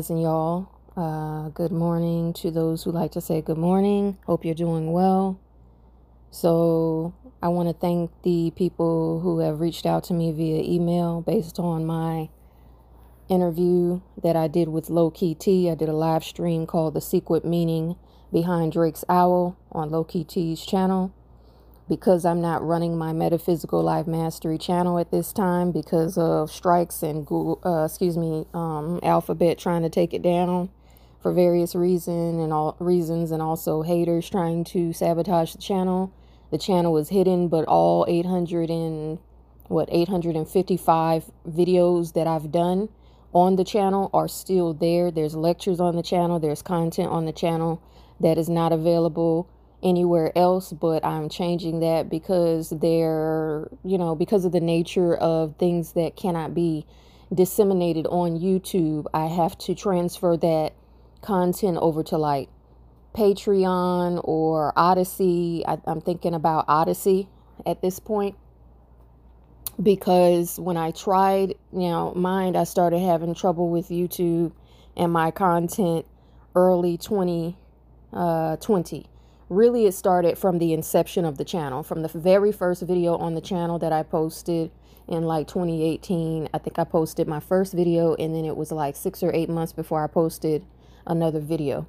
rising, y'all. Uh, good morning to those who like to say good morning. Hope you're doing well. So, I want to thank the people who have reached out to me via email based on my interview that I did with Low Key T. I did a live stream called The Secret Meaning Behind Drake's Owl on Low Key T's channel because I'm not running my Metaphysical Life Mastery channel at this time because of strikes and Google, uh, excuse me, um, Alphabet trying to take it down for various reason and all reasons, and also haters trying to sabotage the channel. The channel is hidden, but all 800 and what 855 videos that I've done on the channel are still there. There's lectures on the channel. There's content on the channel that is not available anywhere else, but I'm changing that because they're, you know, because of the nature of things that cannot be disseminated on YouTube, I have to transfer that content over to like Patreon or Odysee. I, am thinking about Odysee at this point because when I tried, you know, mind, I started having trouble with YouTube and my content early 2020. Uh, 20 really it started from the inception of the channel from the very first video on the channel that i posted in like 2018 i think i posted my first video and then it was like six or eight months before i posted another video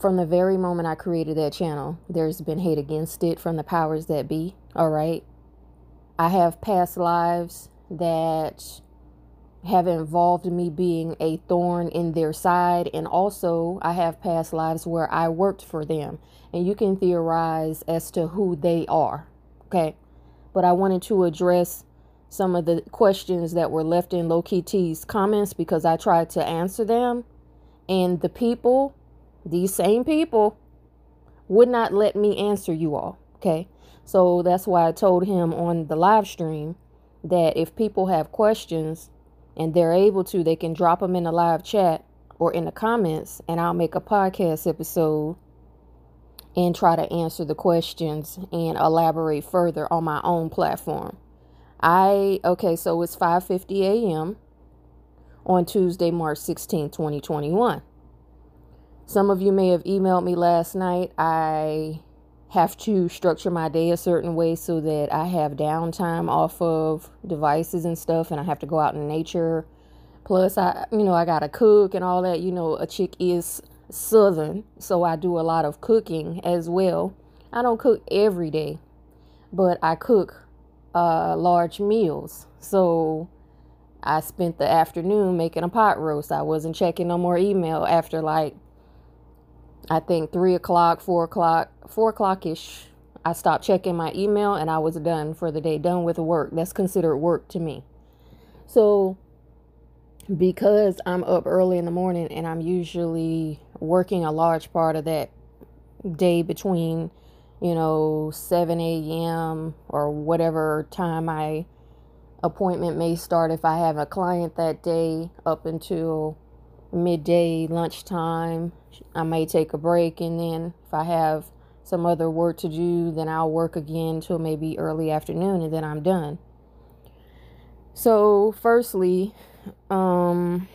from the very moment i created that channel there's been hate against it from the powers that be all right i have past lives that have involved me being a thorn in their side. And also, I have past lives where I worked for them. And you can theorize as to who they are. Okay. But I wanted to address some of the questions that were left in Low Key T's comments because I tried to answer them. And the people, these same people, would not let me answer you all. Okay. So that's why I told him on the live stream that if people have questions, and they're able to, they can drop them in the live chat or in the comments, and I'll make a podcast episode and try to answer the questions and elaborate further on my own platform. I okay, so it's 5:50 a.m. on Tuesday, March 16, 2021. Some of you may have emailed me last night. I have to structure my day a certain way so that I have downtime off of devices and stuff and I have to go out in nature. Plus I you know, I got to cook and all that. You know, a chick is southern, so I do a lot of cooking as well. I don't cook every day, but I cook uh large meals. So I spent the afternoon making a pot roast. I wasn't checking no more email after like I think three o'clock, four o'clock, four o'clock ish. I stopped checking my email and I was done for the day, done with work. That's considered work to me. So, because I'm up early in the morning and I'm usually working a large part of that day between, you know, 7 a.m. or whatever time my appointment may start if I have a client that day up until midday, lunchtime. I may take a break, and then if I have some other work to do, then I'll work again till maybe early afternoon, and then I'm done. So, firstly, um,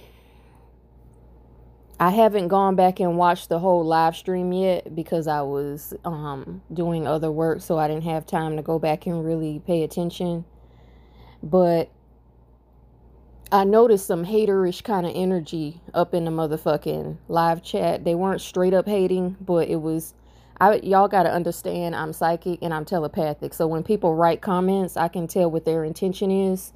I haven't gone back and watched the whole live stream yet because I was um, doing other work, so I didn't have time to go back and really pay attention. But I noticed some haterish kind of energy up in the motherfucking live chat. They weren't straight up hating, but it was I y'all got to understand I'm psychic and I'm telepathic. So when people write comments, I can tell what their intention is.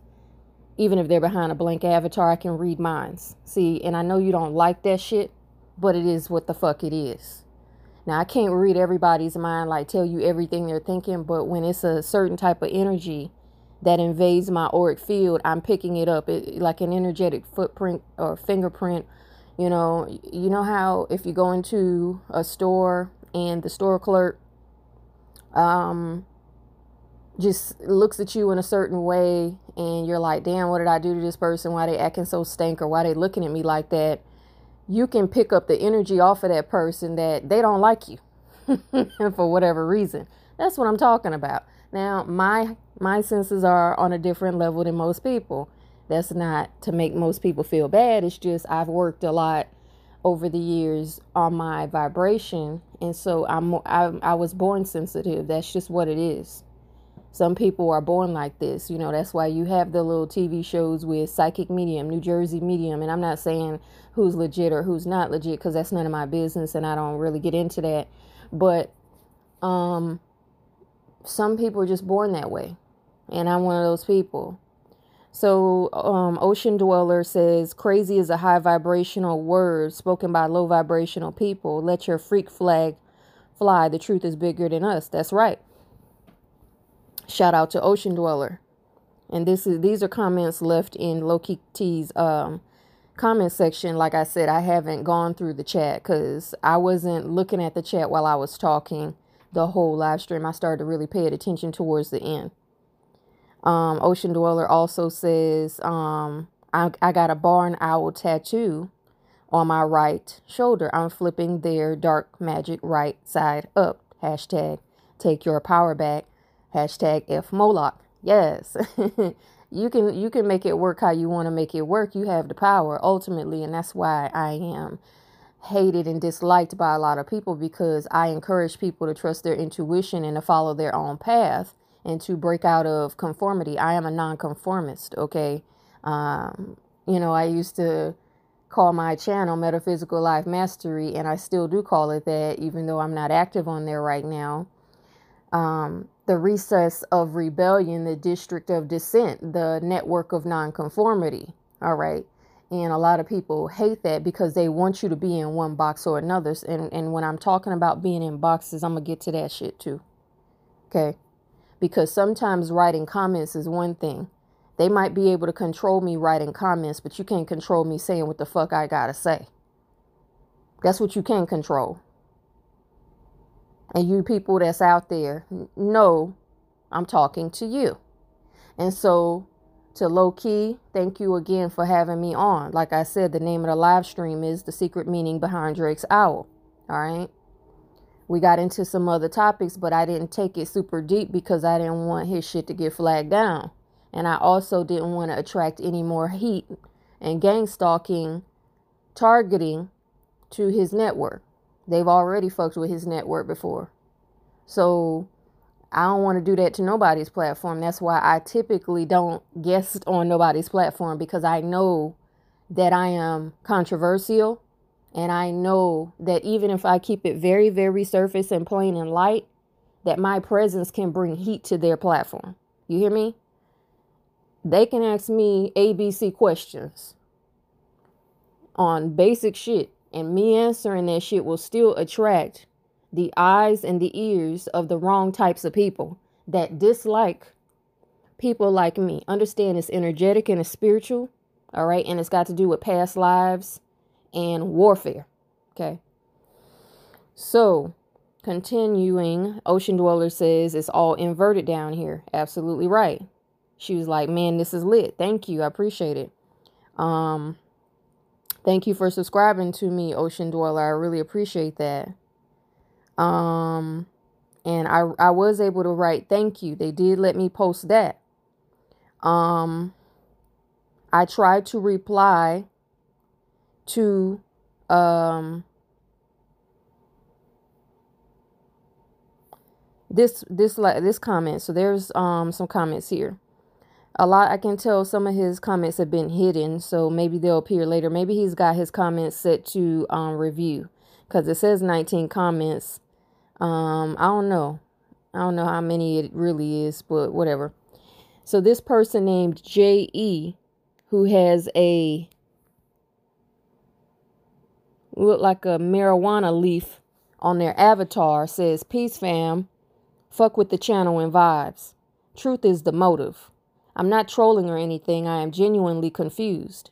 Even if they're behind a blank avatar, I can read minds. See, and I know you don't like that shit, but it is what the fuck it is. Now, I can't read everybody's mind like tell you everything they're thinking, but when it's a certain type of energy that invades my auric field, I'm picking it up it, like an energetic footprint or fingerprint. You know, you know how if you go into a store and the store clerk um just looks at you in a certain way and you're like, damn, what did I do to this person? Why they acting so stank or why they looking at me like that? You can pick up the energy off of that person that they don't like you for whatever reason. That's what I'm talking about. Now, my my senses are on a different level than most people. That's not to make most people feel bad. It's just I've worked a lot over the years on my vibration, and so I'm I, I was born sensitive. That's just what it is. Some people are born like this. You know, that's why you have the little TV shows with Psychic Medium, New Jersey Medium. And I'm not saying who's legit or who's not legit because that's none of my business and I don't really get into that. But um, some people are just born that way. And I'm one of those people. So, um, Ocean Dweller says, crazy is a high vibrational word spoken by low vibrational people. Let your freak flag fly. The truth is bigger than us. That's right. Shout out to Ocean Dweller. And this is these are comments left in Loki T's um, comment section. Like I said, I haven't gone through the chat because I wasn't looking at the chat while I was talking the whole live stream. I started to really pay attention towards the end. Um, Ocean Dweller also says, um, I, I got a barn owl tattoo on my right shoulder. I'm flipping their dark magic right side up. Hashtag take your power back. Hashtag F Moloch. Yes. you can you can make it work how you want to make it work. You have the power ultimately, and that's why I am hated and disliked by a lot of people because I encourage people to trust their intuition and to follow their own path and to break out of conformity. I am a nonconformist, okay? Um, you know, I used to call my channel Metaphysical Life Mastery, and I still do call it that, even though I'm not active on there right now. Um, the recess of rebellion, the district of dissent, the network of nonconformity. All right. And a lot of people hate that because they want you to be in one box or another. And, and when I'm talking about being in boxes, I'm going to get to that shit too. Okay. Because sometimes writing comments is one thing. They might be able to control me writing comments, but you can't control me saying what the fuck I got to say. That's what you can control and you people that's out there know I'm talking to you. And so, to low key, thank you again for having me on. Like I said, the name of the live stream is The Secret Meaning Behind Drake's Owl. All right. We got into some other topics, but I didn't take it super deep because I didn't want his shit to get flagged down. And I also didn't want to attract any more heat and gang stalking targeting to his network. They've already fucked with his network before. So I don't want to do that to nobody's platform. That's why I typically don't guest on nobody's platform because I know that I am controversial and I know that even if I keep it very, very surface and plain and light, that my presence can bring heat to their platform. You hear me? They can ask me ABC questions on basic shit and me answering that shit will still attract the eyes and the ears of the wrong types of people that dislike people like me. Understand it's energetic and it's spiritual, all right? And it's got to do with past lives and warfare, okay? So, continuing, Ocean Dweller says it's all inverted down here. Absolutely right. She was like, man, this is lit. Thank you. I appreciate it. Um, Thank you for subscribing to me, Ocean Dweller. I really appreciate that. Um, and I I was able to write thank you. They did let me post that. Um, I tried to reply to um this this like this comment. So there's um some comments here a lot I can tell some of his comments have been hidden, so maybe they'll appear later. Maybe he's got his comments set to um, review because it says 19 comments. Um, I don't know. I don't know how many it really is, but whatever. So this person named J.E. who has a look like a marijuana leaf on their avatar says, Peace fam, fuck with the channel and vibes. Truth is the motive. I'm not trolling or anything, I am genuinely confused.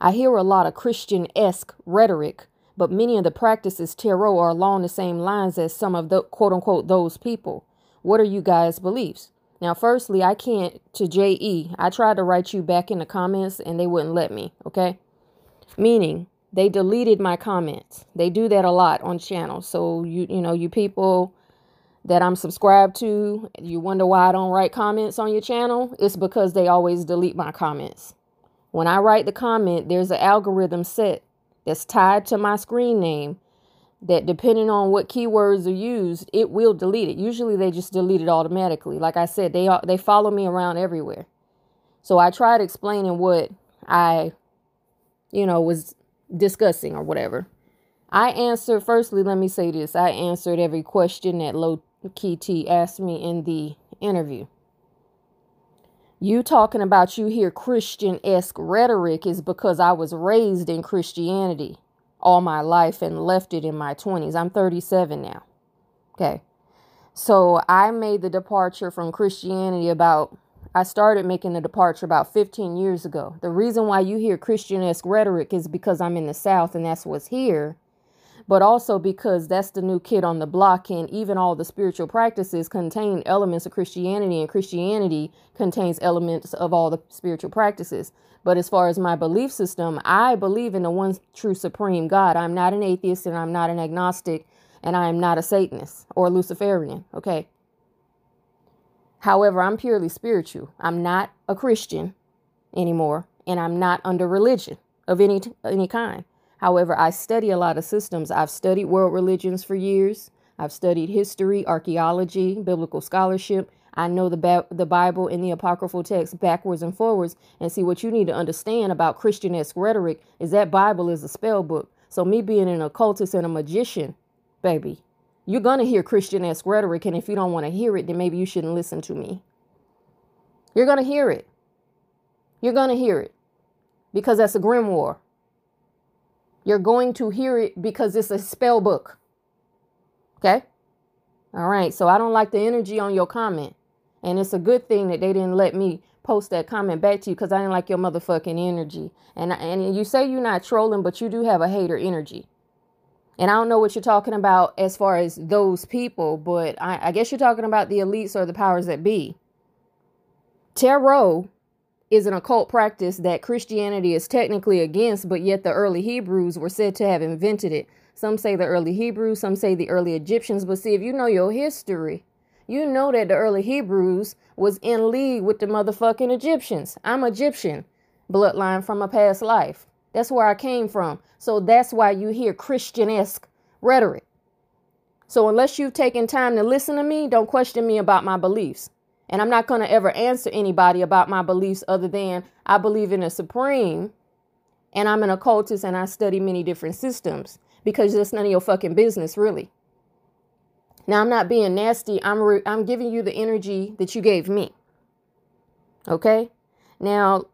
I hear a lot of Christian esque rhetoric, but many of the practices tarot are along the same lines as some of the quote unquote those people. What are you guys' beliefs? Now, firstly, I can't to JE. I tried to write you back in the comments and they wouldn't let me, okay? Meaning, they deleted my comments. They do that a lot on channels. So you you know, you people that I'm subscribed to, you wonder why I don't write comments on your channel, it's because they always delete my comments. When I write the comment, there's an algorithm set that's tied to my screen name that depending on what keywords are used, it will delete it. Usually they just delete it automatically. Like I said, they they follow me around everywhere. So I tried explaining what I you know was discussing or whatever. I answered firstly, let me say this. I answered every question that Low Key T asked me in the interview. You talking about you hear Christian esque rhetoric is because I was raised in Christianity all my life and left it in my 20s. I'm 37 now. Okay. So I made the departure from Christianity about, I started making the departure about 15 years ago. The reason why you hear Christian esque rhetoric is because I'm in the South and that's what's here but also because that's the new kid on the block and even all the spiritual practices contain elements of Christianity and Christianity contains elements of all the spiritual practices. But as far as my belief system, I believe in the one true supreme God. I'm not an atheist and I'm not an agnostic and I am not a Satanist or a Luciferian, okay? However, I'm purely spiritual. I'm not a Christian anymore and I'm not under religion of any any kind. However, I study a lot of systems. I've studied world religions for years. I've studied history, archaeology, biblical scholarship. I know the ba- the Bible and the apocryphal text backwards and forwards. And see what you need to understand about Christianesque rhetoric is that Bible is a spell book. So me being an occultist and a magician, baby, you're gonna hear Christianesque rhetoric, and if you don't want to hear it, then maybe you shouldn't listen to me. You're gonna hear it. You're gonna hear it because that's a grimoire. You're going to hear it because it's a spell book. Okay? All right. So I don't like the energy on your comment. And it's a good thing that they didn't let me post that comment back to you because I didn't like your motherfucking energy. And and you say you're not trolling, but you do have a hater energy. And I don't know what you're talking about as far as those people, but I, I guess you're talking about the elites or the powers that be. Tarot is an occult practice that Christianity is technically against, but yet the early Hebrews were said to have invented it. Some say the early Hebrews, some say the early Egyptians, but see, if you know your history, you know that the early Hebrews was in league with the motherfucking Egyptians. I'm Egyptian, bloodline from a past life. That's where I came from. So that's why you hear Christian esque rhetoric. So unless you've taken time to listen to me, don't question me about my beliefs. And I'm not going to ever answer anybody about my beliefs other than I believe in a supreme and I'm an occultist and I study many different systems because that's none of your fucking business, really. Now, I'm not being nasty. I'm, re- I'm giving you the energy that you gave me. Okay? Now,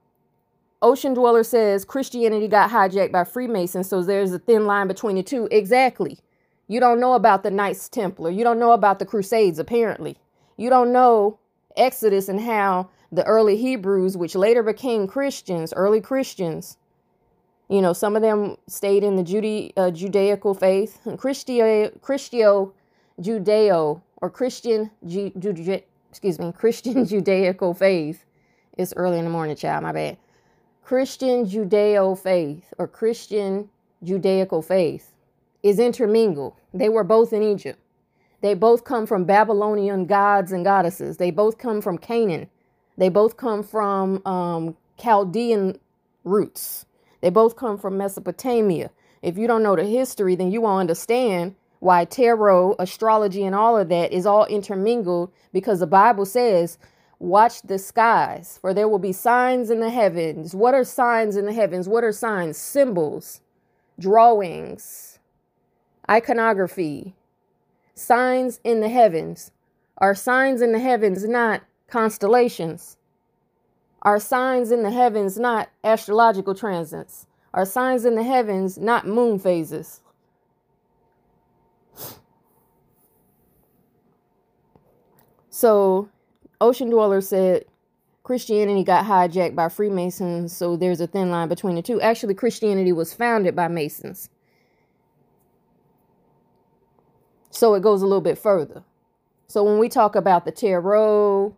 Ocean Dweller says Christianity got hijacked by Freemasons, so there's a thin line between the two. Exactly. You don't know about the Knights Templar. You don't know about the Crusades, apparently. You don't know Exodus and how the early Hebrews, which later became Christians, early Christians, you know, some of them stayed in the Jude- uh, Judaical faith, Christio, Christio Judeo or Christian, Ju- Ju- excuse me, Christian Judaical faith. It's early in the morning, child, my bad. Christian Judeo faith or Christian Judaical faith is intermingled. They were both in Egypt. They both come from Babylonian gods and goddesses. They both come from Canaan. They both come from um, Chaldean roots. They both come from Mesopotamia. If you don't know the history, then you won't understand why tarot, astrology, and all of that is all intermingled because the Bible says, Watch the skies, for there will be signs in the heavens. What are signs in the heavens? What are signs? Symbols, drawings, iconography, signs in the heavens. Are signs in the heavens not constellations? Are signs in the heavens not astrological transits? Are signs in the heavens not moon phases? So, Ocean Dweller said Christianity got hijacked by Freemasons, so there's a thin line between the two. Actually, Christianity was founded by Masons. So it goes a little bit further. So when we talk about the tarot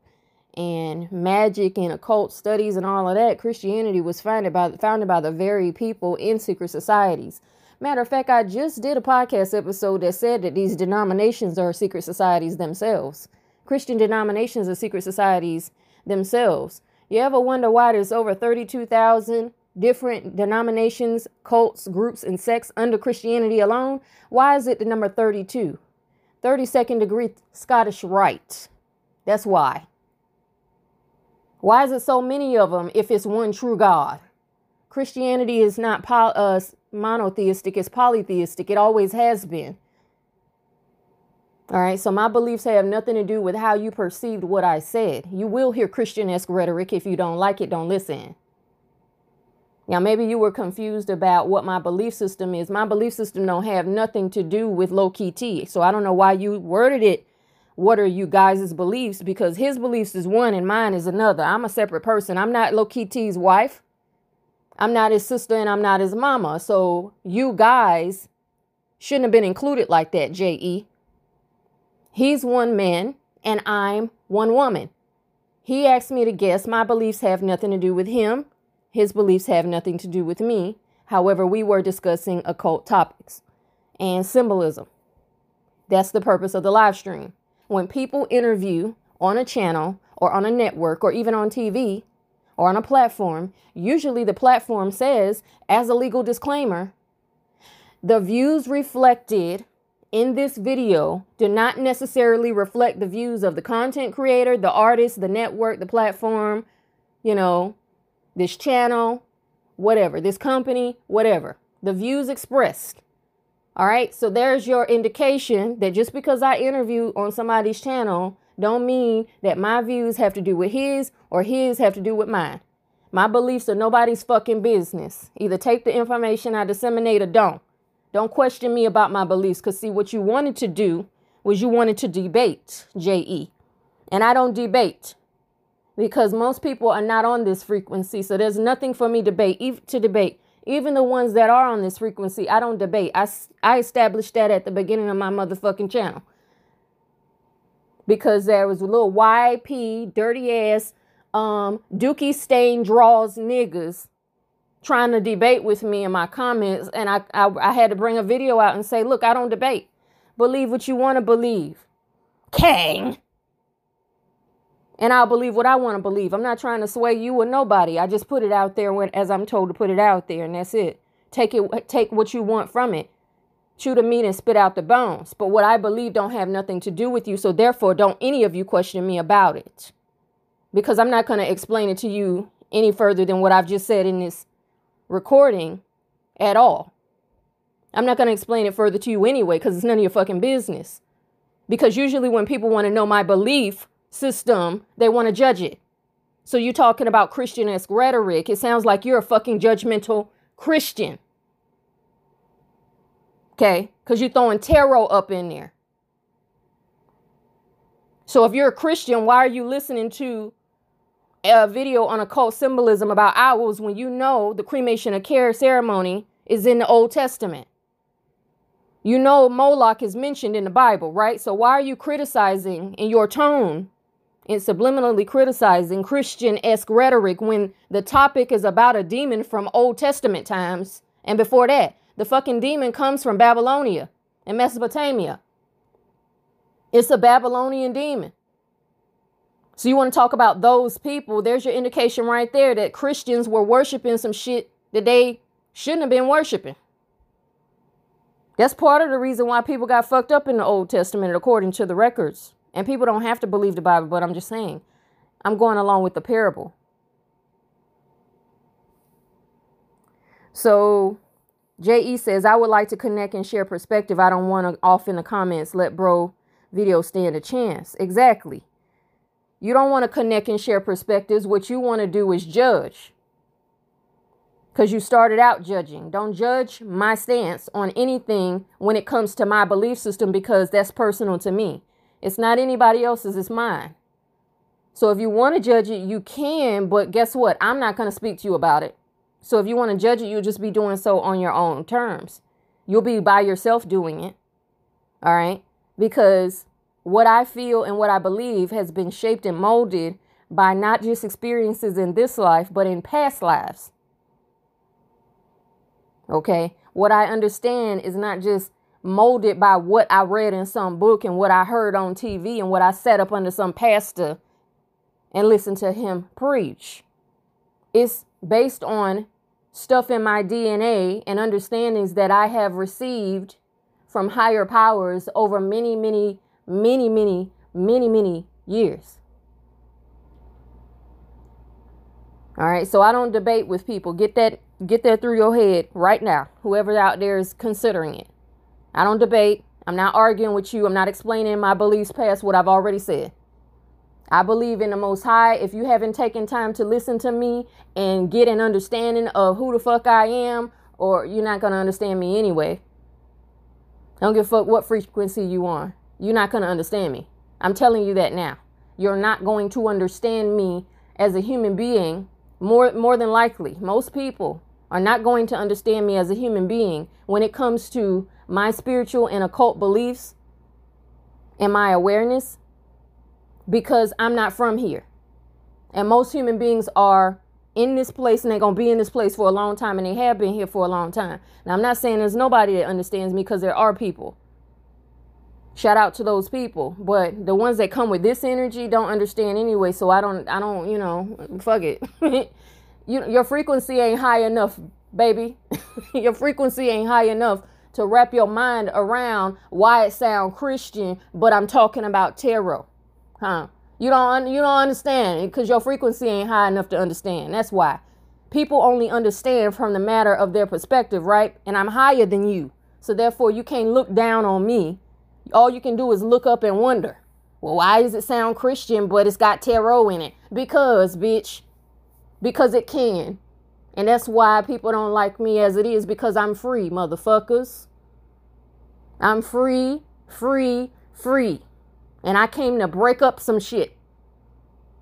and magic and occult studies and all of that, Christianity was founded by founded by the very people in secret societies. Matter of fact, I just did a podcast episode that said that these denominations are secret societies themselves. Christian denominations are secret societies themselves. You ever wonder why there's over 32,000 different denominations, cults, groups, and sects under Christianity alone? Why is it the number 32? 32nd degree Scottish Rite. That's why. Why is it so many of them if it's one true God? Christianity is not poly- uh, monotheistic, it's polytheistic. It always has been. All right, so my beliefs have nothing to do with how you perceived what I said. You will hear Christian esque rhetoric. If you don't like it, don't listen. Now, maybe you were confused about what my belief system is. My belief system don't have nothing to do with low key T. So I don't know why you worded it. What are you guys' beliefs? Because his beliefs is one and mine is another. I'm a separate person. I'm not low key T's wife. I'm not his sister and I'm not his mama. So you guys shouldn't have been included like that, J.E. He's one man and I'm one woman. He asked me to guess. My beliefs have nothing to do with him. His beliefs have nothing to do with me. However, we were discussing occult topics and symbolism. That's the purpose of the live stream. When people interview on a channel or on a network or even on TV or on a platform, usually the platform says, as a legal disclaimer, the views reflected in this video do not necessarily reflect the views of the content creator, the artist, the network, the platform, you know, this channel, whatever, this company, whatever. The views expressed. All right. So there's your indication that just because I interview on somebody's channel don't mean that my views have to do with his or his have to do with mine. My beliefs are nobody's fucking business. Either take the information I disseminate or don't. Don't question me about my beliefs because, see, what you wanted to do was you wanted to debate, J.E. And I don't debate because most people are not on this frequency. So there's nothing for me debate, to debate. Even the ones that are on this frequency, I don't debate. I, I established that at the beginning of my motherfucking channel. Because there was a little YP, dirty ass, um, Dookie stain draws niggas trying to debate with me in my comments, and I, I, I had to bring a video out and say, look, I don't debate. Believe what you want to believe. Kang. And I'll believe what I want to believe. I'm not trying to sway you or nobody. I just put it out there when, as I'm told to put it out there, and that's it. Take it, take what you want from it. Chew the meat and spit out the bones. But what I believe don't have nothing to do with you. So therefore, don't any of you question me about it, because I'm not going to explain it to you any further than what I've just said in this recording at all. I'm not going to explain it further to you anyway because it's none of your fucking business. Because usually when people want to know my belief system, they want to judge it. So you're talking about Christian esque rhetoric. It sounds like you're a fucking judgmental Christian. Okay? Because you're throwing tarot up in there. So if you're a Christian, why are you listening to a video on occult symbolism about owls when you know the cremation of care ceremony is in the Old Testament. You know Moloch is mentioned in the Bible, right? So why are you criticizing in your tone and subliminally criticizing Christian-esque rhetoric when the topic is about a demon from Old Testament times? And before that, the fucking demon comes from Babylonia and Mesopotamia. It's a Babylonian demon. So you want to talk about those people? There's your indication right there that Christians were worshiping some shit that they shouldn't have been worshiping. That's part of the reason why people got fucked up in the Old Testament according to the records. And people don't have to believe the Bible, but I'm just saying. I'm going along with the parable. So JE says, I would like to connect and share perspective. I don't want to off in the comments let bro video stand a chance. Exactly. You don't want to connect and share perspectives. What you want to do is judge. Because you started out judging. Don't judge my stance on anything when it comes to my belief system because that's personal to me. It's not anybody else's, it's mine. So if you want to judge it, you can, but guess what? I'm not going to speak to you about it. So if you want to judge it, you'll just be doing so on your own terms. You'll be by yourself doing it. All right? Because what I feel and what I believe has been shaped and molded by not just experiences in this life, but in past lives. Okay. What I understand is not just molded by what I read in some book and what I heard on TV and what I set up under some pastor and listen to him preach. It's based on stuff in my DNA and understandings that I have received from higher powers over many, many, many, many, many, many years. All right, so I don't debate with people. Get that get that through your head right now. Whoever out there is considering it. I don't debate. I'm not arguing with you. I'm not explaining my beliefs past what I've already said. I believe in the Most High. If you haven't taken time to listen to me and get an understanding of who the fuck I am, or you're not going to understand me anyway. I don't give a fuck what frequency you on. You're not going to understand me. I'm telling you that now. You're not going to understand me as a human being more more than likely. Most people are not going to understand me as a human being when it comes to my spiritual and occult beliefs and my awareness because I'm not from here. And most human beings are in this place and they're going to be in this place for a long time and they have been here for a long time. Now, I'm not saying there's nobody that understands me because there are people. Shout out to those people, but the ones that come with this energy don't understand anyway. So I don't, I don't, you know, fuck it. you, your frequency ain't high enough, baby. your frequency ain't high enough to wrap your mind around why it sound Christian, but I'm talking about tarot, huh? You don't you don't understand because your frequency ain't high enough to understand. That's why people only understand from the matter of their perspective, right? And I'm higher than you, so therefore you can't look down on me. All you can do is look up and wonder. Well, why does it sound Christian but it's got tarot in it? Because, bitch, because it can. And that's why people don't like me as it is because I'm free, motherfuckers. I'm free, free, free. And I came to break up some shit.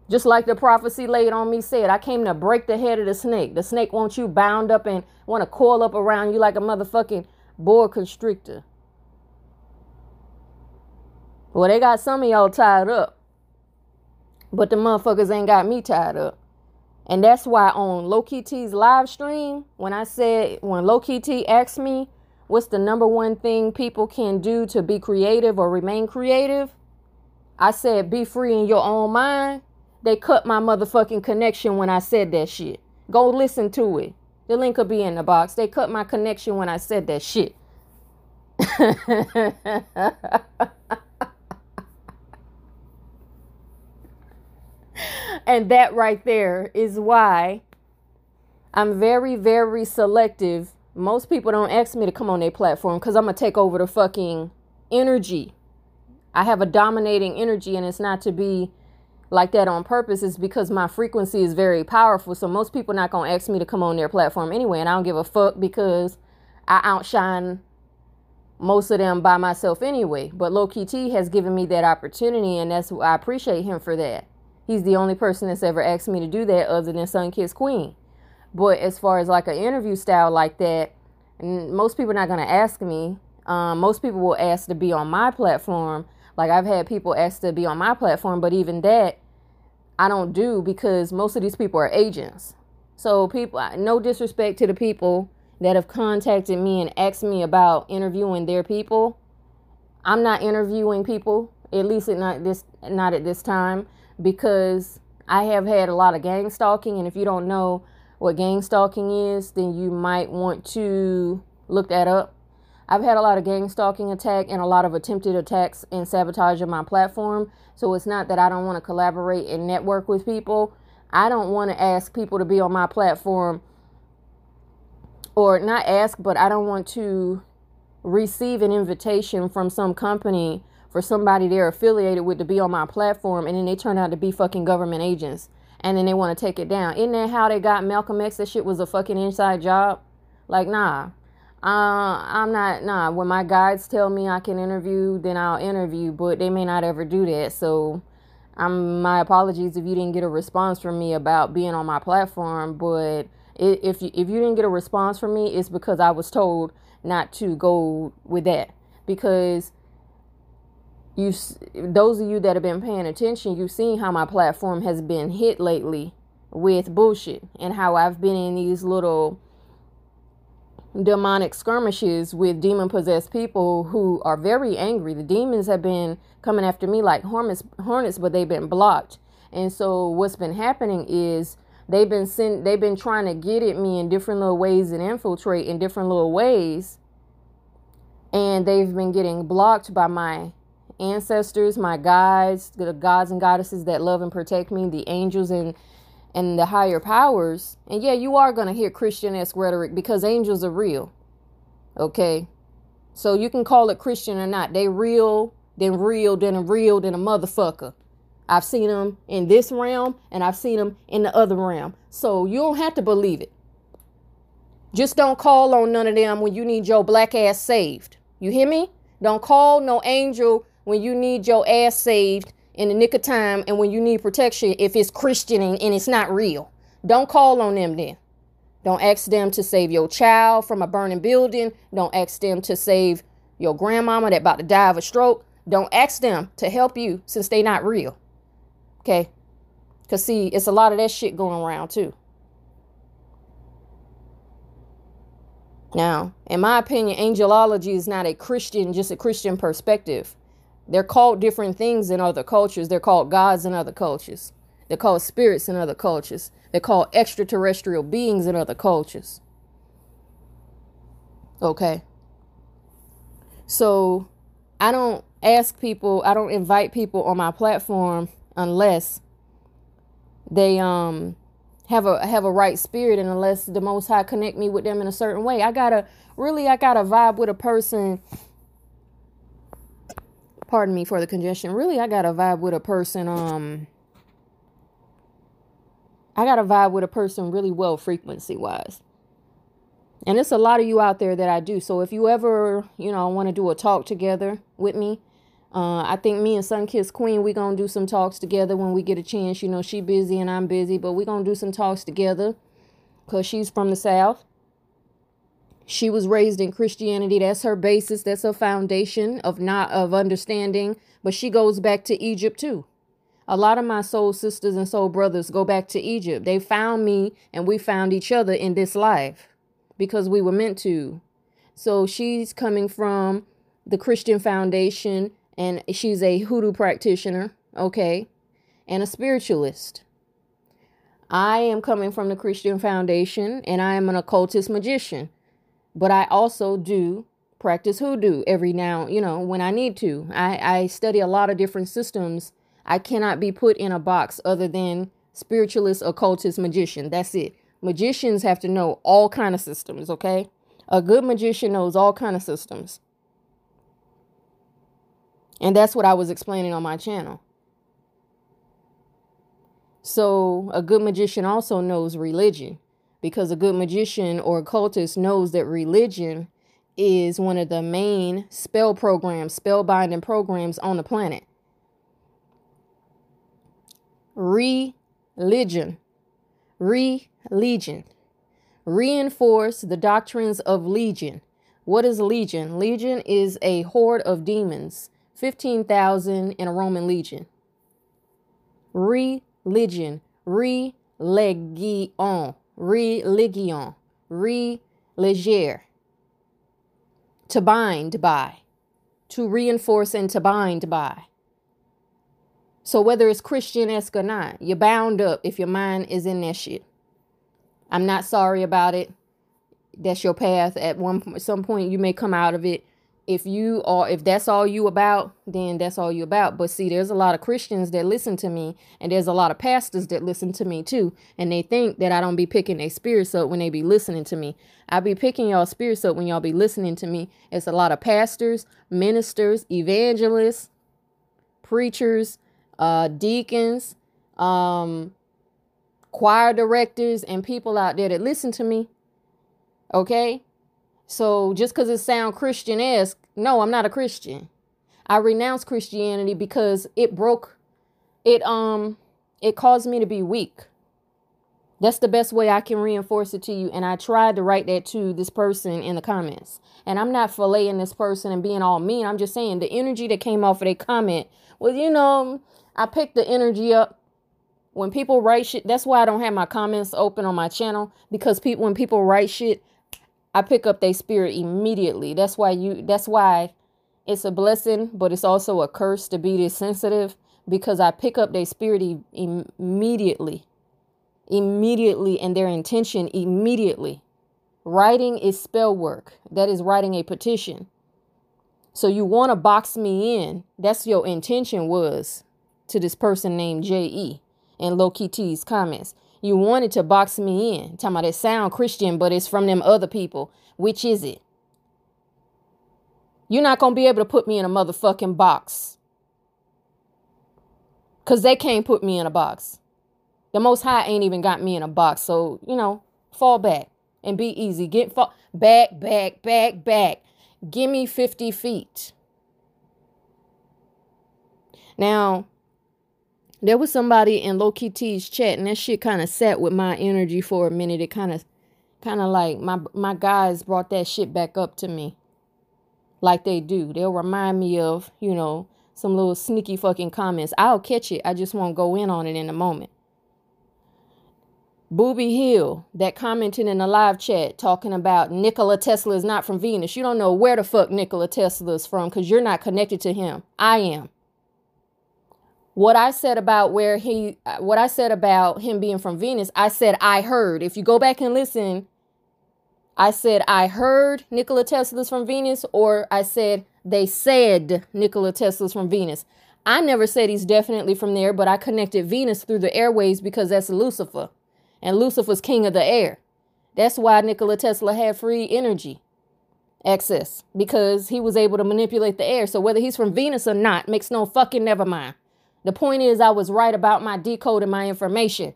Just like the prophecy laid on me said, I came to break the head of the snake. The snake wants you bound up and want to coil up around you like a motherfucking boa constrictor. Well, they got some of y'all tied up. But the motherfuckers ain't got me tied up. And that's why on Loki T's live stream, when I said, when Loki T asked me, what's the number one thing people can do to be creative or remain creative? I said, be free in your own mind. They cut my motherfucking connection when I said that shit. Go listen to it. The link will be in the box. They cut my connection when I said that shit. and that right there is why I'm very, very selective. Most people don't ask me to come on their platform because I'm going to take over the fucking energy. I have a dominating energy, and it's not to be like that on purpose. It's because my frequency is very powerful. So most people not going to ask me to come on their platform anyway. And I don't give a fuck because I outshine most of them by myself anyway. But Loki T has given me that opportunity, and that's I appreciate him for that. He's the only person that's ever asked me to do that other than Sun Kiss Queen. But as far as like an interview style like that, most people are not going to ask me. Um, most people will ask to be on my platform. Like I've had people ask to be on my platform, but even that I don't do because most of these people are agents. So people, no disrespect to the people that have contacted me and asked me about interviewing their people. I'm not interviewing people, at least not this not at this time because I have had a lot of gang stalking. And if you don't know what gang stalking is, then you might want to look that up. I've had a lot of gang stalking attack and a lot of attempted attacks and sabotage of my platform. So it's not that I don't want to collaborate and network with people. I don't want to ask people to be on my platform or not ask, but I don't want to receive an invitation from some company for somebody they're affiliated with to be on my platform and then they turn out to be fucking government agents and then they want to take it down. Isn't that how they got Malcolm X? That shit was a fucking inside job. Like, nah. Uh, I'm not, nah. When my guides tell me I can interview, then I'll interview, but they may not ever do that. So, I'm my apologies if you didn't get a response from me about being on my platform. But if you, if you didn't get a response from me, it's because I was told not to go with that because you those of you that have been paying attention, you've seen how my platform has been hit lately with bullshit and how I've been in these little demonic skirmishes with demon possessed people who are very angry. The demons have been coming after me like hornets, hornets, but they've been blocked. And so what's been happening is they've been sent they've been trying to get at me in different little ways and infiltrate in different little ways. And they've been getting blocked by my ancestors, my guides, the gods and goddesses that love and protect me, the angels and and the higher powers. And yeah, you are gonna hear Christian esque rhetoric because angels are real. Okay. So you can call it Christian or not. They real, then real, then real, then a motherfucker. I've seen them in this realm and I've seen them in the other realm. So you don't have to believe it. Just don't call on none of them when you need your black ass saved. You hear me? Don't call no angel when you need your ass saved in the nick of time and when you need protection if it's Christian and, it's not real. Don't call on them then. Don't ask them to save your child from a burning building. Don't ask them to save your grandmama that about to die of a stroke. Don't ask them to help you since they not real. Okay? Because, see, it's a lot of that shit going around, too. Now, in my opinion, angelology is not a Christian, just a Christian perspective. They're called different things in other cultures. They're called gods in other cultures. They're called spirits in other cultures. They're called extraterrestrial beings in other cultures. Okay. So I don't ask people, I don't invite people on my platform unless they um have a have a right spirit and unless the most high connect me with them in a certain way. I gotta really I gotta vibe with a person. Pardon me for the congestion. Really, I got a vibe with a person um I got a vibe with a person really well frequency wise. And it's a lot of you out there that I do. So if you ever, you know, want to do a talk together with me, uh, I think me and Sunkiss Queen, we going to do some talks together when we get a chance. You know, she busy and I'm busy, but we going to do some talks together because she's from the South. She was raised in Christianity. That's her basis. That's her foundation of not of understanding. But she goes back to Egypt too. A lot of my soul sisters and soul brothers go back to Egypt. They found me and we found each other in this life because we were meant to. So she's coming from the Christian Foundation and she's a hoodoo practitioner, okay, and a spiritualist. I am coming from the Christian Foundation and I am an occultist magician, but I also do practice hoodoo every now, you know, when I need to. I, I study a lot of different systems I cannot be put in a box other than spiritualist, occultist, magician. That's it. Magicians have to know all kind of systems, okay? A good magician knows all kind of systems. And that's what I was explaining on my channel. So, a good magician also knows religion because a good magician or occultist knows that religion is one of the main spell programs, spell binding programs on the planet religion, religion, reinforce the doctrines of legion. What is legion? Legion is a horde of demons, 15,000 in a Roman legion. Religion, religion, religion, religier. To bind by, to reinforce and to bind by. So whether it's Christian esque or not, you're bound up if your mind is in that shit. I'm not sorry about it. That's your path. At one some point, you may come out of it. If you are, if that's all you about, then that's all you about. But see, there's a lot of Christians that listen to me, and there's a lot of pastors that listen to me too, and they think that I don't be picking their spirits up when they be listening to me. I be picking y'all spirits up when y'all be listening to me. It's a lot of pastors, ministers, evangelists, preachers, uh, deacons, um, choir directors, and people out there that listen to me. Okay? So just because it sounds Christian esque, no, I'm not a Christian. I renounce Christianity because it broke it um it caused me to be weak. That's the best way I can reinforce it to you. And I tried to write that to this person in the comments. And I'm not filleting this person and being all mean. I'm just saying the energy that came off of their comment was, you know, I pick the energy up when people write shit. That's why I don't have my comments open on my channel because people when people write shit, I pick up their spirit immediately. That's why you that's why it's a blessing, but it's also a curse to be this sensitive because I pick up their spirit e- immediately. Immediately, and their intention immediately. Writing is spell work. That is writing a petition. So you want to box me in. That's your intention was to this person named J.E. in Loki T's comments. You wanted to box me in. Talking about it sound Christian, but it's from them other people. Which is it? You're not to be able to put me in a motherfucking box. Because they can't put me in a box. The Most High ain't even got me in a box. So, you know, fall back and be easy. Get fall back, back, back, back. Give me 50 feet. Now, there was somebody in Low Key T's chat, and that shit kind of sat with my energy for a minute. It kind of, kind of like my my guys brought that shit back up to me, like they do. They'll remind me of you know some little sneaky fucking comments. I'll catch it. I just won't go in on it in a moment. Booby Hill that commented in the live chat talking about Nikola Tesla is not from Venus. You don't know where the fuck Nikola Tesla is from because you're not connected to him. I am. What I said about where he, uh, what I said about him being from Venus, I said I heard. If you go back and listen, I said I heard Nikola Tesla's from Venus, or I said they said Nikola Tesla's from Venus. I never said he's definitely from there, but I connected Venus through the airways because that's Lucifer and Lucifer's king of the air. That's why Nikola Tesla had free energy access because he was able to manipulate the air. So whether he's from Venus or not makes no fucking never mind. The point is, I was right about my decoding my information.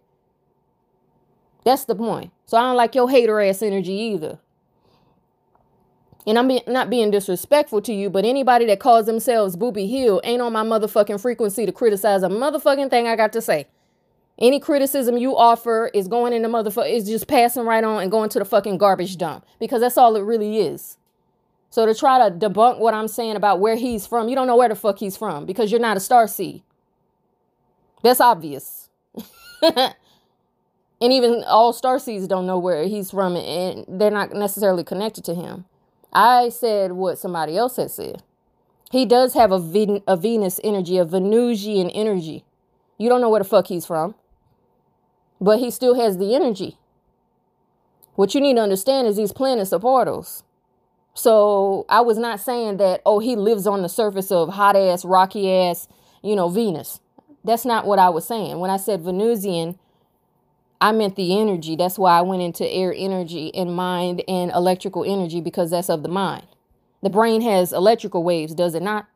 That's the point. So I don't like your hater ass energy either. And I'm be- not being disrespectful to you, but anybody that calls themselves Booby Hill ain't on my motherfucking frequency to criticize a motherfucking thing I got to say. Any criticism you offer is going in the motherfucker is just passing right on and going to the fucking garbage dump because that's all it really is. So to try to debunk what I'm saying about where he's from, you don't know where the fuck he's from because you're not a star seed. That's obvious. and even all star seeds don't know where he's from and they're not necessarily connected to him. I said what somebody else had said. He does have a, Ven- a Venus energy, a Venusian energy. You don't know where the fuck he's from but he still has the energy. What you need to understand is these planets are portals. So I was not saying that, oh, he lives on the surface of hot ass, rocky ass, you know, Venus. That's not what I was saying. When I said Venusian, I meant the energy. That's why I went into air energy and mind and electrical energy because that's of the mind. The brain has electrical waves, does it not?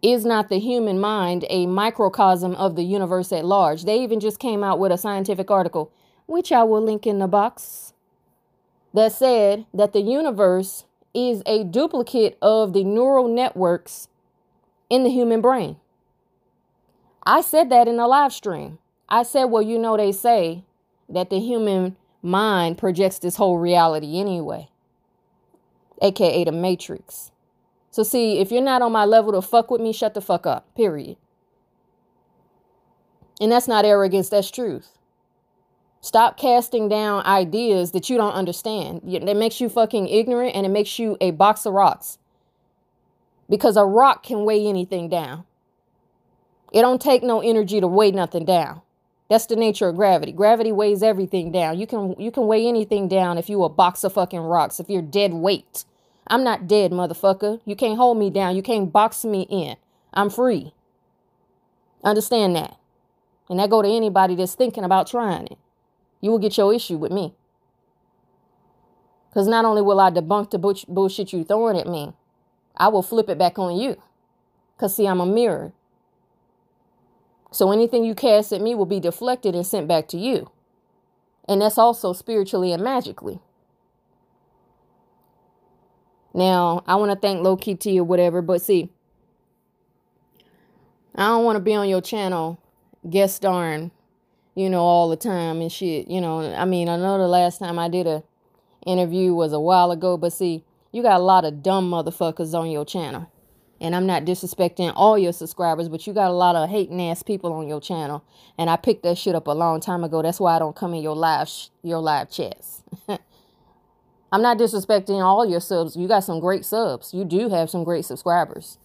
Is not the human mind a microcosm of the universe at large? They even just came out with a scientific article, which I will link in the box, that said that the universe is a duplicate of the neural networks in the human brain. I said that in a live stream. I said, well, you know, they say that the human mind projects this whole reality anyway, aka the matrix. So, see, if you're not on my level to fuck with me, shut the fuck up, period. And that's not arrogance, that's truth. Stop casting down ideas that you don't understand. That makes you fucking ignorant and it makes you a box of rocks. Because a rock can weigh anything down. It don't take no energy to weigh nothing down. That's the nature of gravity. Gravity weighs everything down. You can you can weigh anything down if you a box of fucking rocks, if you're dead weight. I'm not dead, motherfucker. You can't hold me down. You can't box me in. I'm free. Understand that. And that go to anybody that's thinking about trying it. You will get your issue with me. Because not only will I debunk the bullshit you throwing at me, I will flip it back on you. Because, see, I'm a mirror. So anything you cast at me will be deflected and sent back to you. And that's also spiritually and magically. Now, I want to thank Low Key T or whatever, but see, I don't want to be on your channel guest starring, you know, all the time and shit. You know, I mean, I know the last time I did a interview was a while ago, but see, you got a lot of dumb motherfuckers on your channel. And I'm not disrespecting all your subscribers, but you got a lot of hating ass people on your channel. And I picked that shit up a long time ago. That's why I don't come in your live your live chats. I'm not disrespecting all your subs. You got some great subs. You do have some great subscribers.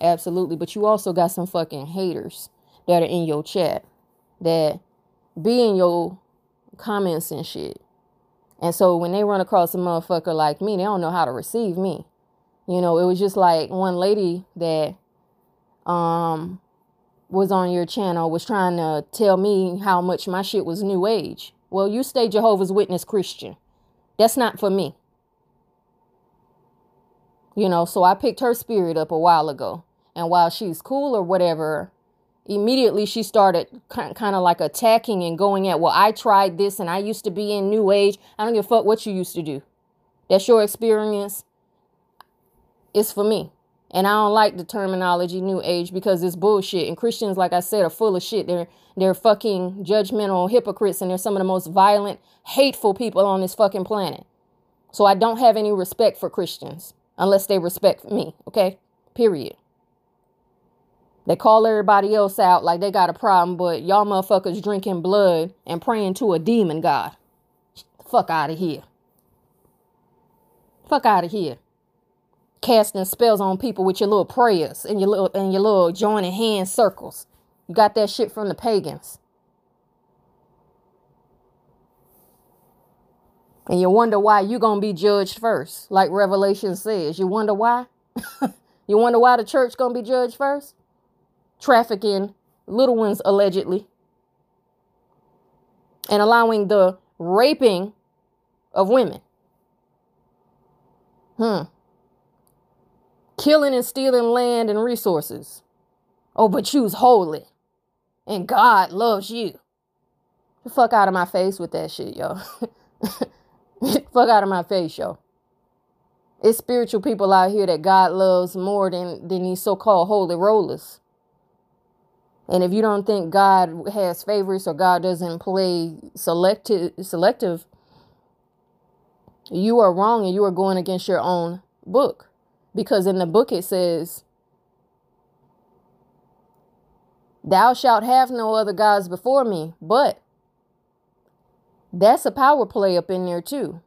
Absolutely. But you also got some fucking haters that are in your chat that be in your comments and shit. And so when they run across a motherfucker like me, they don't know how to receive me. You know, it was just like one lady that um was on your channel was trying to tell me how much my shit was new age. Well, you stay Jehovah's Witness Christian. That's not for me. You know, so I picked her spirit up a while ago. And while she's cool or whatever, immediately she started kind of like attacking and going at, well, I tried this and I used to be in New Age. I don't give a fuck what you used to do. That's your experience. It's for me. And I don't like the terminology New Age because it's bullshit. And Christians, like I said, are full of shit. They're they're fucking judgmental hypocrites and they're some of the most violent, hateful people on this fucking planet. So I don't have any respect for Christians unless they respect me, okay? Period. They call everybody else out like they got a problem, but y'all motherfuckers drinking blood and praying to a demon god. Fuck out of here. Fuck out of here. Casting spells on people with your little prayers and your little and your little joining hand circles. You got that shit from the pagans. And you wonder why you're going to be judged first, like Revelation says. You wonder why? you wonder why the church going to be judged first? Trafficking little ones allegedly and allowing the raping of women. Hmm. Killing and stealing land and resources. Oh, but you's holy. And God loves you. The fuck out of my face with that shit, yo. fuck out of my face, yo. It's spiritual people out here that God loves more than, than these so-called holy rollers. And if you don't think God has favorites or God doesn't play selective, selective, you are wrong and you are going against your own book. Because in the book it says, Thou shalt have no other gods before me. But that's a power play up in there too.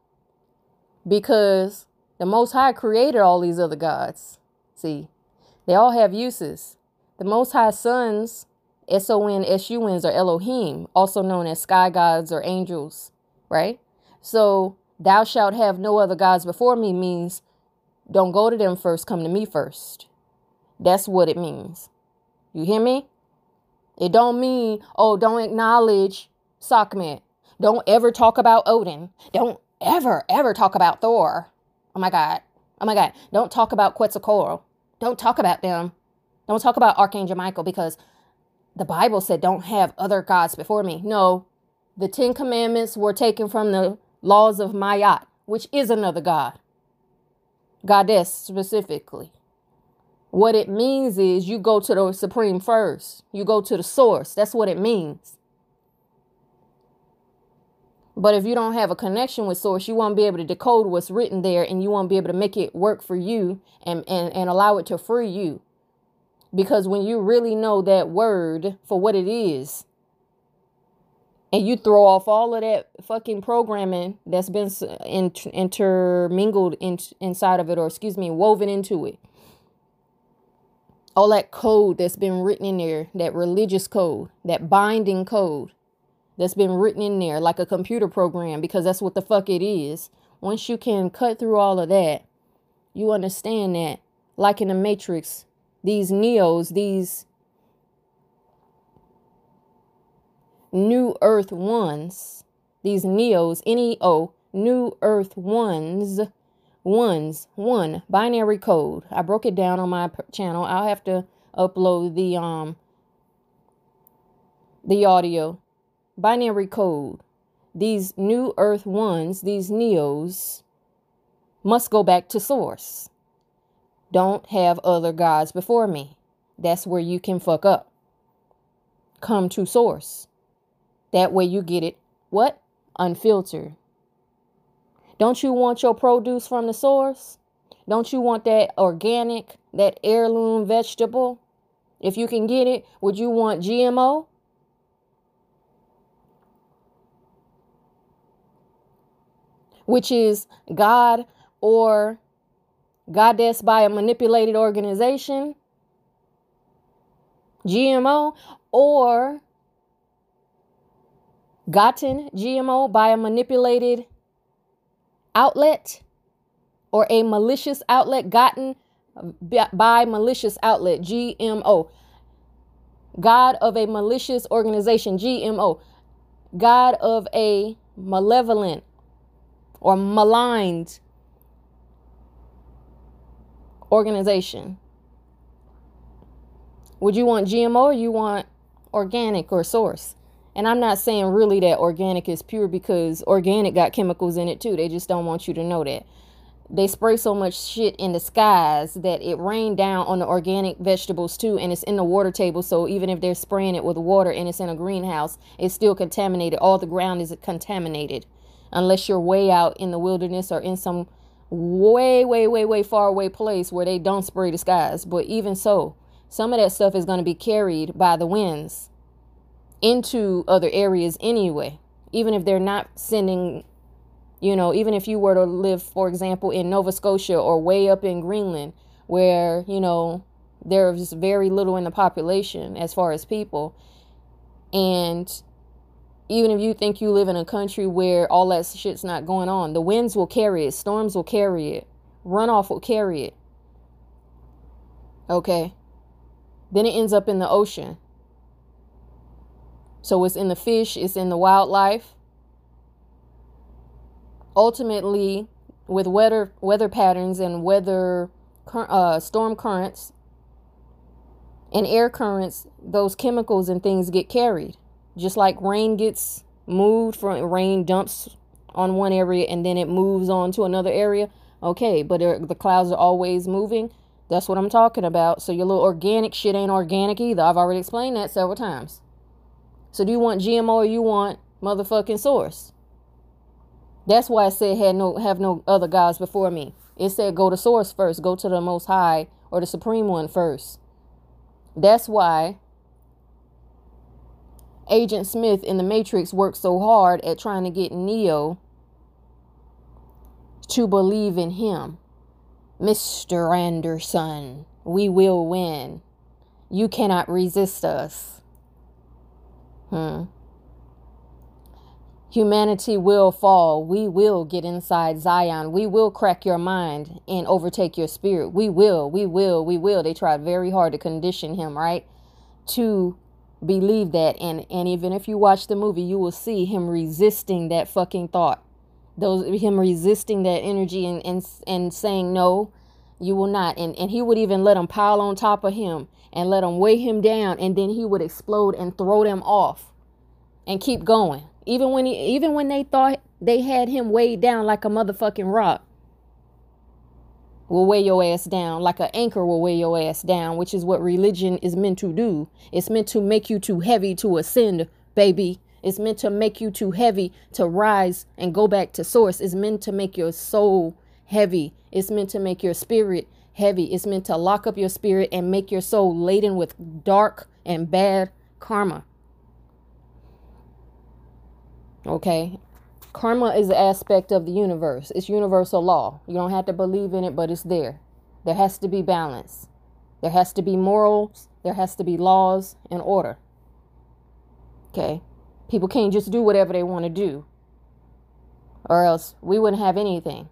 Because the Most High created all these other gods. See, they all have uses. The Most High sons S-O-N-S-U-Ns are Elohim, also known as sky gods or angels, right? So thou shalt have no other gods before me means don't go to them first, come to me first. That's what it means. You hear me? It don't mean, oh, don't acknowledge Sekhmet. Don't ever talk about Odin. Don't ever, ever talk about Thor. Oh my God. Oh my God. Don't talk about Quetzalcoatl. Don't talk about them. Don't talk about Archangel Michael because the Bible said, don't have other gods before me. No, the Ten Commandments were taken from the laws of Ma'at, which is another God, goddess specifically. What it means is you go to the supreme first, you go to the source. That's what it means. But if you don't have a connection with source, you won't be able to decode what's written there and you won't be able to make it work for you and, and, and allow it to free you. Because when you really know that word for what it is, and you throw off all of that fucking programming that's been intermingled in, inside of it, or excuse me, woven into it, all that code that's been written in there, that religious code, that binding code that's been written in there like a computer program, because that's what the fuck it is. Once you can cut through all of that, you understand that, like in the Matrix, these neos, these new earth ones, these neos, N-E-O, new earth ones, ones, one, binary code. I broke it down on my channel. I'll have to upload the, um, the audio. Binary code. These new earth ones, these neos, must go back to source. Don't have other gods before me. That's where you can fuck up. Come to source. That way you get it, what? Unfiltered. Don't you want your produce from the source? Don't you want that organic, that heirloom vegetable? If you can get it, would you want GMO? Which is God or goddess by a manipulated organization GMO or gotten GMO by a manipulated outlet or a malicious outlet gotten by malicious outlet GMO. God of a malicious organization GMO. God of a malevolent or maligned organization. Would you want GMO or you want organic or source? And I'm not saying really that organic is pure because organic got chemicals in it too. They just don't want you to know that. They spray so much shit in the skies that it rained down on the organic vegetables too, and it's in the water table. So even if they're spraying it with water and it's in a greenhouse, it's still contaminated. All the ground is contaminated unless you're way out in the wilderness or in some way, way, way, way far away place where they don't spray the skies. But even so, some of that stuff is going to be carried by the winds into other areas anyway. Even if they're not sending, you know, even if you were to live, for example, in Nova Scotia or way up in Greenland, where, you know, there's very little in the population as far as people. And even if you think you live in a country where all that shit's not going on, the winds will carry it, storms will carry it, runoff will carry it. Okay. Then it ends up in the ocean. So it's in the fish, it's in the wildlife. Ultimately, with weather weather patterns and weather uh, storm currents and air currents, those chemicals and things get carried. Just like rain gets moved from rain dumps on one area and then it moves on to another area. Okay, but the clouds are always moving. That's what I'm talking about. So your little organic shit ain't organic either. I've already explained that several times. So do you want GMO or you want motherfucking source? That's why I said had no have no other gods before me. It said go to source first, go to the most high or the supreme one first. That's why Agent Smith in the Matrix worked so hard at trying to get Neo to believe in him. Mr. Anderson, we will win. You cannot resist us. Hmm. Humanity will fall. We will get inside Zion. We will crack your mind and overtake your spirit. We will, we will, we will. They tried very hard to condition him, right? To believe that. And and even if you watch the movie, you will see him resisting that fucking thought. Those him resisting that energy and and, and saying no you will not. And and he would even let them pile on top of him and let them weigh him down and then he would explode and throw them off and keep going. Even when he even when they thought they had him weighed down like a motherfucking rock will weigh your ass down like an anchor will weigh your ass down which is what religion is meant to do it's meant to make you too heavy to ascend baby it's meant to make you too heavy to rise and go back to source. It's meant to make your soul heavy. It's meant to make your spirit heavy. It's meant to lock up your spirit and make your soul laden with dark and bad karma. Okay? Karma is an aspect of the universe. It's universal law. You don't have to believe in it, but it's there. There has to be balance. There has to be morals. There has to be laws and order. Okay? People can't just do whatever they want to do, or else we wouldn't have anything.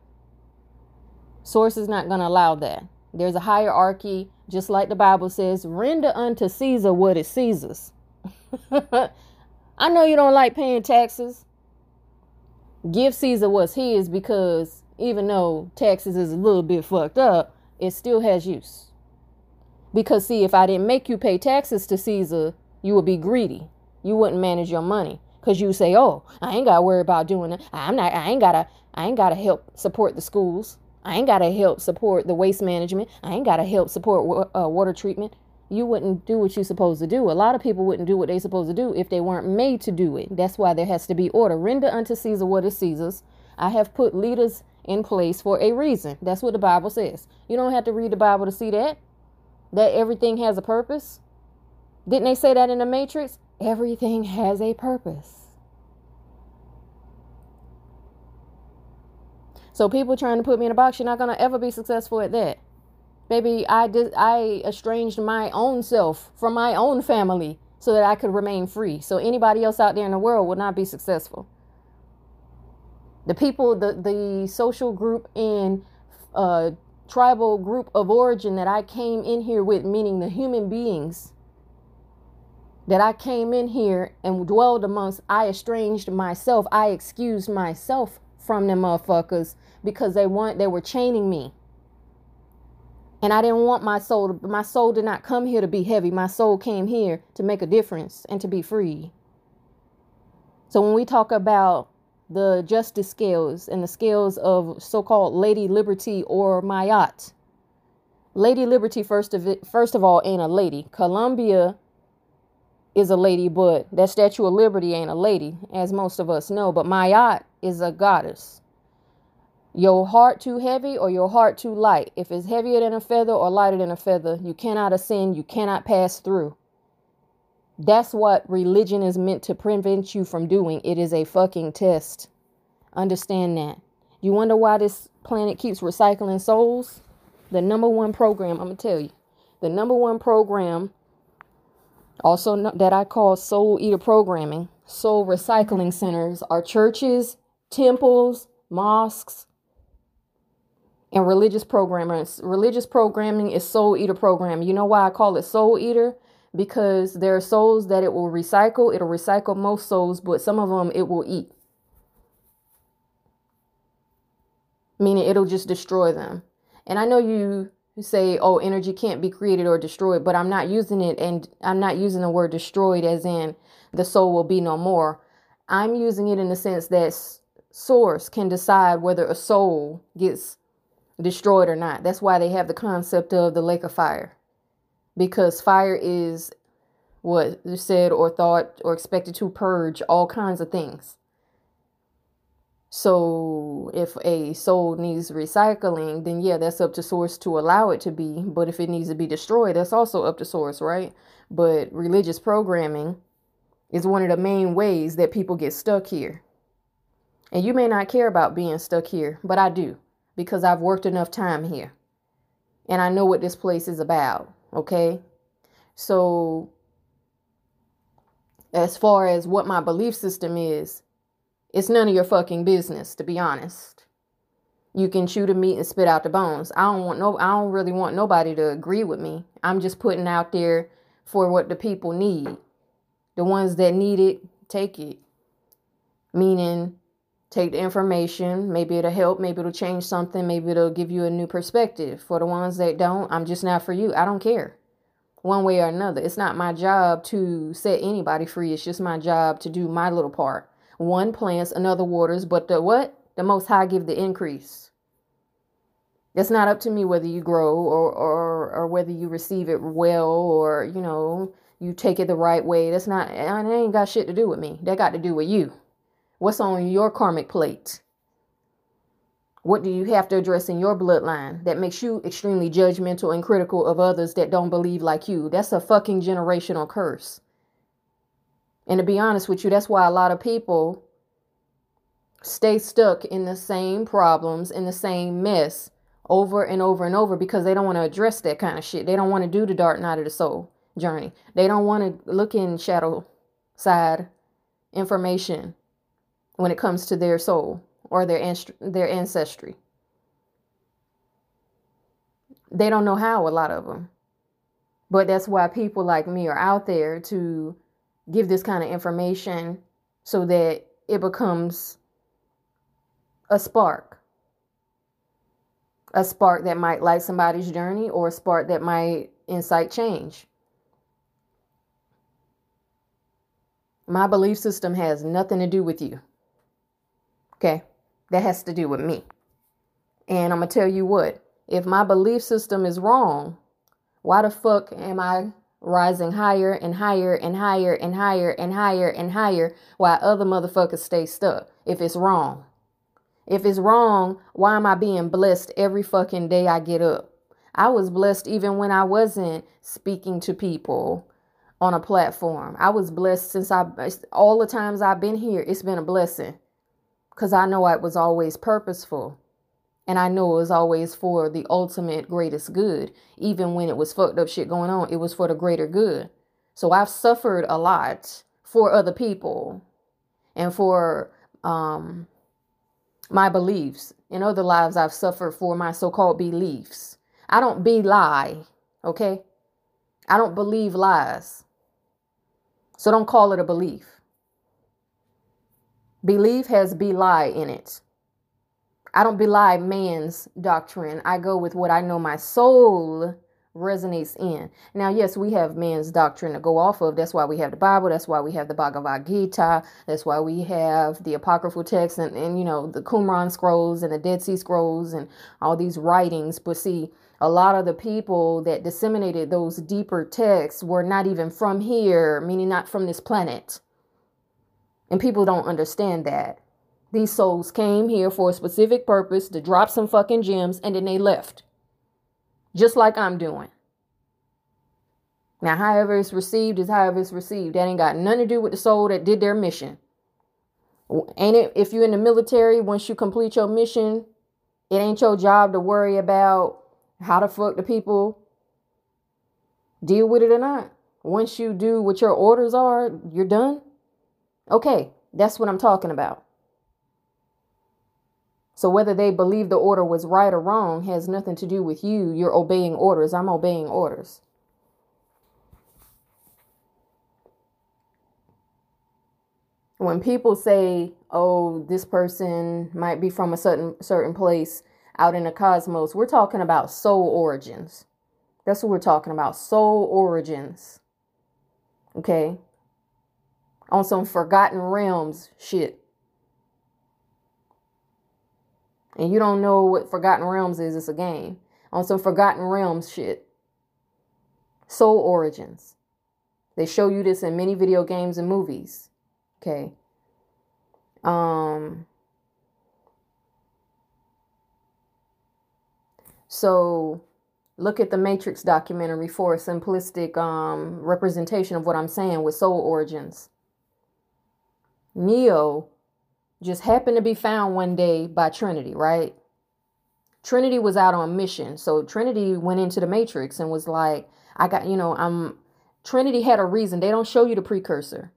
Source is not going to allow that. There's a hierarchy, just like the Bible says render unto Caesar what is Caesar's. I know you don't like paying taxes. Give Caesar what's his because even though taxes is a little bit fucked up, it still has use. Because, see, if I didn't make you pay taxes to Caesar, you would be greedy you wouldn't manage your money because you say, "Oh, I ain't got to worry about doing it. I'm not. I ain't gotta. I ain't gotta help support the schools. I ain't gotta help support the waste management. I ain't gotta help support uh, water treatment." You wouldn't do what you're supposed to do. A lot of people wouldn't do what they're supposed to do if they weren't made to do it. That's why there has to be order. Render unto Caesar what is Caesar's. I have put leaders in place for a reason. That's what the Bible says. You don't have to read the Bible to see that. That everything has a purpose. Didn't they say that in the Matrix? Everything has a purpose. So people trying to put me in a box, you're not going to ever be successful at that. Baby, I did I estranged my own self from my own family so that I could remain free. So anybody else out there in the world would not be successful. The people, the the social group and uh, tribal group of origin that I came in here with, meaning the human beings that I came in here and dwelled amongst, I estranged myself. I excused myself from them motherfuckers because they want they were chaining me. And I didn't want my soul to, my soul did not come here to be heavy. My soul came here to make a difference and to be free. So when we talk about the justice scales and the scales of so-called Lady Liberty or Ma'at, Lady Liberty first of it, first of all ain't a lady. Columbia is a lady, but that Statue of Liberty ain't a lady, as most of us know. But Ma'at is a goddess your heart too heavy or your heart too light. If it's heavier than a feather or lighter than a feather, you cannot ascend, you cannot pass through. That's what religion is meant to prevent you from doing. It is a fucking test. Understand that. You wonder why this planet keeps recycling souls? The number one program, I'm going to tell you. The number one program, also that I call soul eater programming, soul recycling centers, are churches, temples, mosques, and religious programming. Religious programming is soul eater programming. You know why I call it soul eater? Because there are souls that it will recycle. It'll recycle most souls, but some of them it will eat. Meaning it'll just destroy them. And I know you say, oh, energy can't be created or destroyed, but I'm not using it and I'm not using the word destroyed as in the soul will be no more. I'm using it in the sense that source can decide whether a soul gets destroyed or not. That's why they have the concept of the lake of fire. Because fire is what said or thought or expected to purge all kinds of things. So if a soul needs recycling, then yeah, that's up to source to allow it to be. But if it needs to be destroyed, that's also up to source, right? But religious programming is one of the main ways that people get stuck here. And you may not care about being stuck here, but I do because I've worked enough time here and I know what this place is about. Okay. So, as far as what my belief system is, it's none of your fucking business, to be honest. You can chew the meat and spit out the bones. I don't want no I don't really want nobody to agree with me. I'm just putting out there for what the people need. The ones that need it, take it. Meaning take the information. Maybe it'll help. Maybe it'll change something. Maybe it'll give you a new perspective. For the ones that don't, I'm just not for you. I don't care. One way or another. It's not my job to set anybody free. It's just my job to do my little part. One plants, another waters, but the what? The most high give the increase. It's not up to me whether you grow or, or or whether you receive it well or you know you take it the right way. That's not it ain't got shit to do with me. That got to do with you. What's on your karmic plate? What do you have to address in your bloodline that makes you extremely judgmental and critical of others that don't believe like you? That's a fucking generational curse. And to be honest with you, that's why a lot of people stay stuck in the same problems, in the same mess over and over and over because they don't want to address that kind of shit. They don't want to do the dark night of the soul journey. They don't want to look in shadow side information when it comes to their soul or their their ancestry. They don't know how a lot of them. But that's why people like me are out there to give this kind of information so that it becomes a spark. A spark that might light somebody's journey or a spark that might incite change. My belief system has nothing to do with you. Okay. That has to do with me. And I'm going to tell you what if my belief system is wrong, why the fuck am I rising higher and higher and higher and higher and higher and higher while other motherfuckers stay stuck? If it's wrong. If it's wrong, why am I being blessed every fucking day I get up? I was blessed even when I wasn't speaking to people on a platform. I was blessed since I all the times I've been here. It's been a blessing because I know it was always purposeful. And I know it was always for the ultimate greatest good. Even when it was fucked up shit going on, it was for the greater good. So I've suffered a lot for other people and for um, my beliefs. In other lives, I've suffered for my so called beliefs. I don't be lie, okay? I don't believe lies. So don't call it a belief. Belief has belie in it. I don't belie man's doctrine. I go with what I know my soul resonates in. Now, yes, we have man's doctrine to go off of. That's why we have the Bible. That's why we have the Bhagavad Gita. That's why we have the apocryphal texts and, and you know, the Qumran scrolls and the Dead Sea Scrolls and all these writings. But see, a lot of the people that disseminated those deeper texts were not even from here, meaning not from this planet. And people don't understand that. These souls came here for a specific purpose to drop some fucking gems and then they left. Just like I'm doing. Now, however it's received is however it's received. That ain't got nothing to do with the soul that did their mission. Ain't it if you're in the military, once you complete your mission, it ain't your job to worry about how the fuck the people deal with it or not. Once you do what your orders are, you're done. Okay, that's what I'm talking about. So whether they believe the order was right or wrong has nothing to do with you. You're obeying orders. I'm obeying orders. When people say, "Oh, this person might be from a certain certain place out in the cosmos," we're talking about soul origins. That's what we're talking about. Soul origins. Okay? On some forgotten realms shit. and you don't know what Forgotten Realms is, it's a game. On some Forgotten Realms shit. Soul Origins. They show you this in many video games and movies. Okay. Um So look at the Matrix documentary for a simplistic um representation of what I'm saying with soul origins. Neo just happened to be found one day by Trinity, right? Trinity was out on a mission. So Trinity went into the matrix and was like, I got, you know, I'm Trinity had a reason. They don't show you the precursor,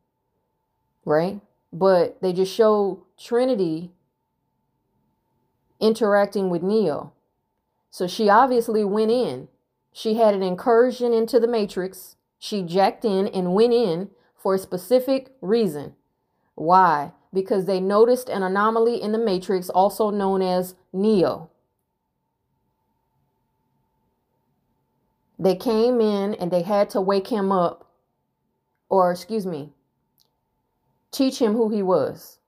right? But they just show Trinity interacting with Neo. So she obviously went in. She had an incursion into the matrix. She jacked in and went in for a specific reason. Why? because they noticed an anomaly in the matrix, also known as Neo. They came in and they had to wake him up, or excuse me, teach him who he was.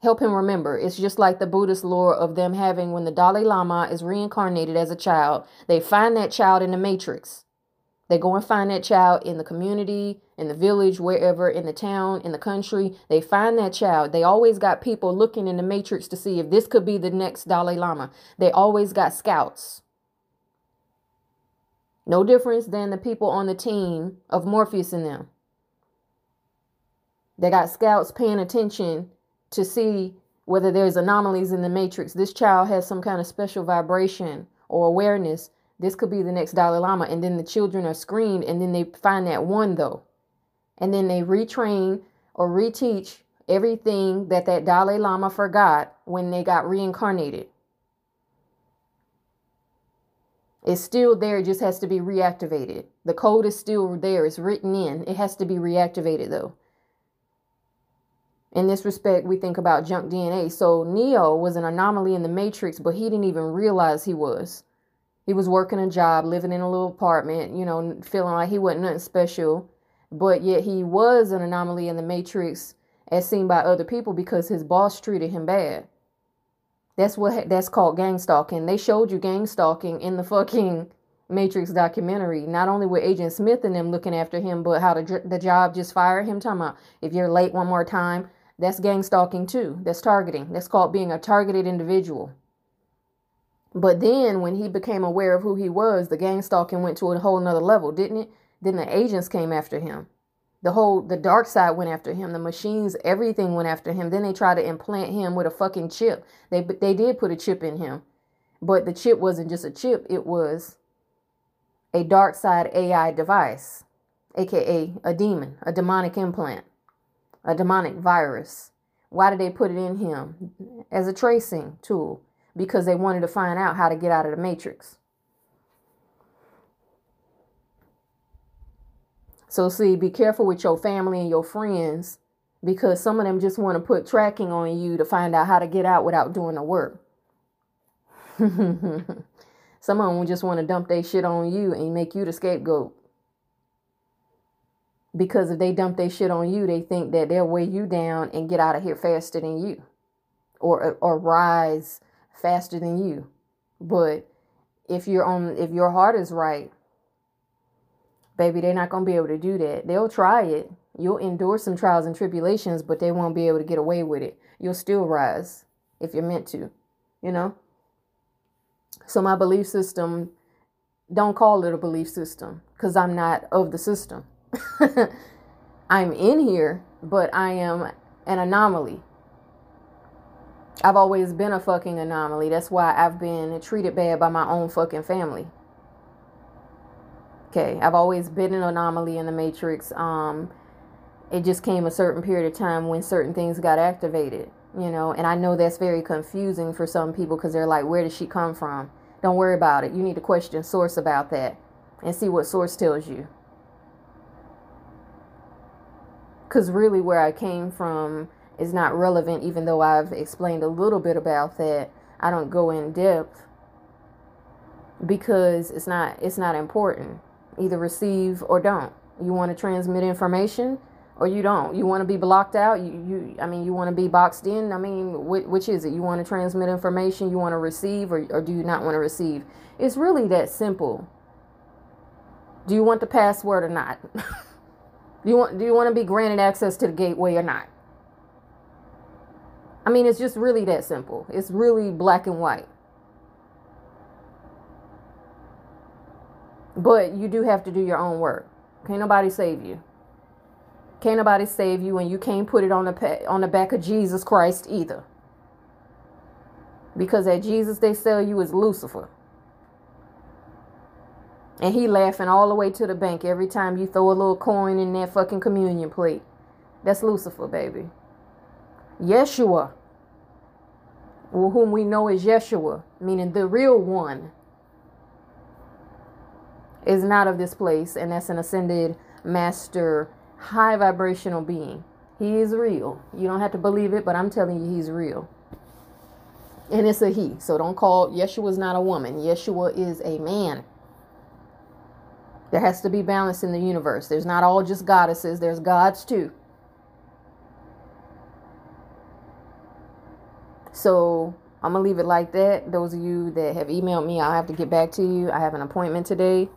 Help him remember. It's just like the Buddhist lore of them having when the Dalai Lama is reincarnated as a child, they find that child in the matrix. They go and find that child in the community, in the village, wherever, in the town, in the country. They find that child. They always got people looking in the matrix to see if this could be the next Dalai Lama. They always got scouts. No difference than the people on the team of Morpheus and them. They got scouts paying attention to see whether there's anomalies in the matrix. This child has some kind of special vibration or awareness this could be the next Dalai Lama. And then the children are screened, and then they find that one, though. And then they retrain or reteach everything that that Dalai Lama forgot when they got reincarnated. It's still there, it just has to be reactivated. The code is still there, it's written in. It has to be reactivated, though. In this respect, we think about junk DNA. So Neo was an anomaly in the matrix, but he didn't even realize he was. He was working a job, living in a little apartment, you know, feeling like he wasn't nothing special. But yet he was an anomaly in the matrix as seen by other people because his boss treated him bad. That's what that's called gang stalking. They showed you gang stalking in the fucking Matrix documentary. Not only with Agent Smith and them looking after him, but how the, the job just fired him. Talking about if you're late one more time, that's gang stalking too. That's targeting. That's called being a targeted individual. But then when he became aware of who he was, the gang stalking went to a whole nother level, didn't it? Then the agents came after him. The whole the dark side went after him. The machines, everything went after him. Then they tried to implant him with a fucking chip. They they did put a chip in him. But the chip wasn't just a chip, it was a dark side AI device, aka a demon, a demonic implant, a demonic virus. Why did they put it in him? As a tracing tool, because they wanted to find out how to get out of the matrix. So, see, be careful with your family and your friends because some of them just want to put tracking on you to find out how to get out without doing the work. some of them just want to dump their shit on you and make you the scapegoat. Because if they dump their shit on you, they think that they'll weigh you down and get out of here faster than you or or rise faster than you. But if you're on if your heart is right, baby, they're not to be able to do that. They'll try it. You'll endure some trials and tribulations, but they won't be able to get away with it. You'll still rise if you're meant to, you know? So, my belief system, don't call it a belief system because I'm not of the system. I'm in here, but I am an anomaly. I've always been a fucking anomaly. That's why I've been treated bad by my own fucking family. Okay, I've always been an anomaly in the matrix. Um, it just came a certain period of time when certain things got activated, you know, and I know that's very confusing for some people because they're like, where did she come from? Don't worry about it. You need to question source about that and see what source tells you. Because really, where I came from is not relevant, even though I've explained a little bit about that. I don't go in depth because it's not it's not important either receive or don't. You want to transmit information or you don't. You want to be blocked out. You, you I mean, you want to be boxed in. I mean, which, which is it? You want to transmit information, you want to receive, or, or do you not want to receive? It's really that simple. Do you want the password or not? do you want do you want to be granted access to the gateway or not? I mean, it's just really that simple. It's really black and white. But you do have to do your own work. Can't nobody save you. Can't nobody save you, and you can't put it on the on the back of Jesus Christ either. Because that Jesus they sell you is Lucifer. And he laughing all the way to the bank every time you throw a little coin in that fucking communion plate. That's Lucifer, baby. Yeshua, whom we know as Yeshua, meaning the real one, is not of this place, and that's an ascended master, high vibrational being. He is real. You don't have to believe it, but I'm telling you, he's real. And it's a he. So don't call Yeshua is not a woman. Yeshua is a man. There has to be balance in the universe. There's not all just goddesses, there's gods too. So I'm to leave it like that. Those of you that have emailed me, I'll have to get back to you. I have an appointment today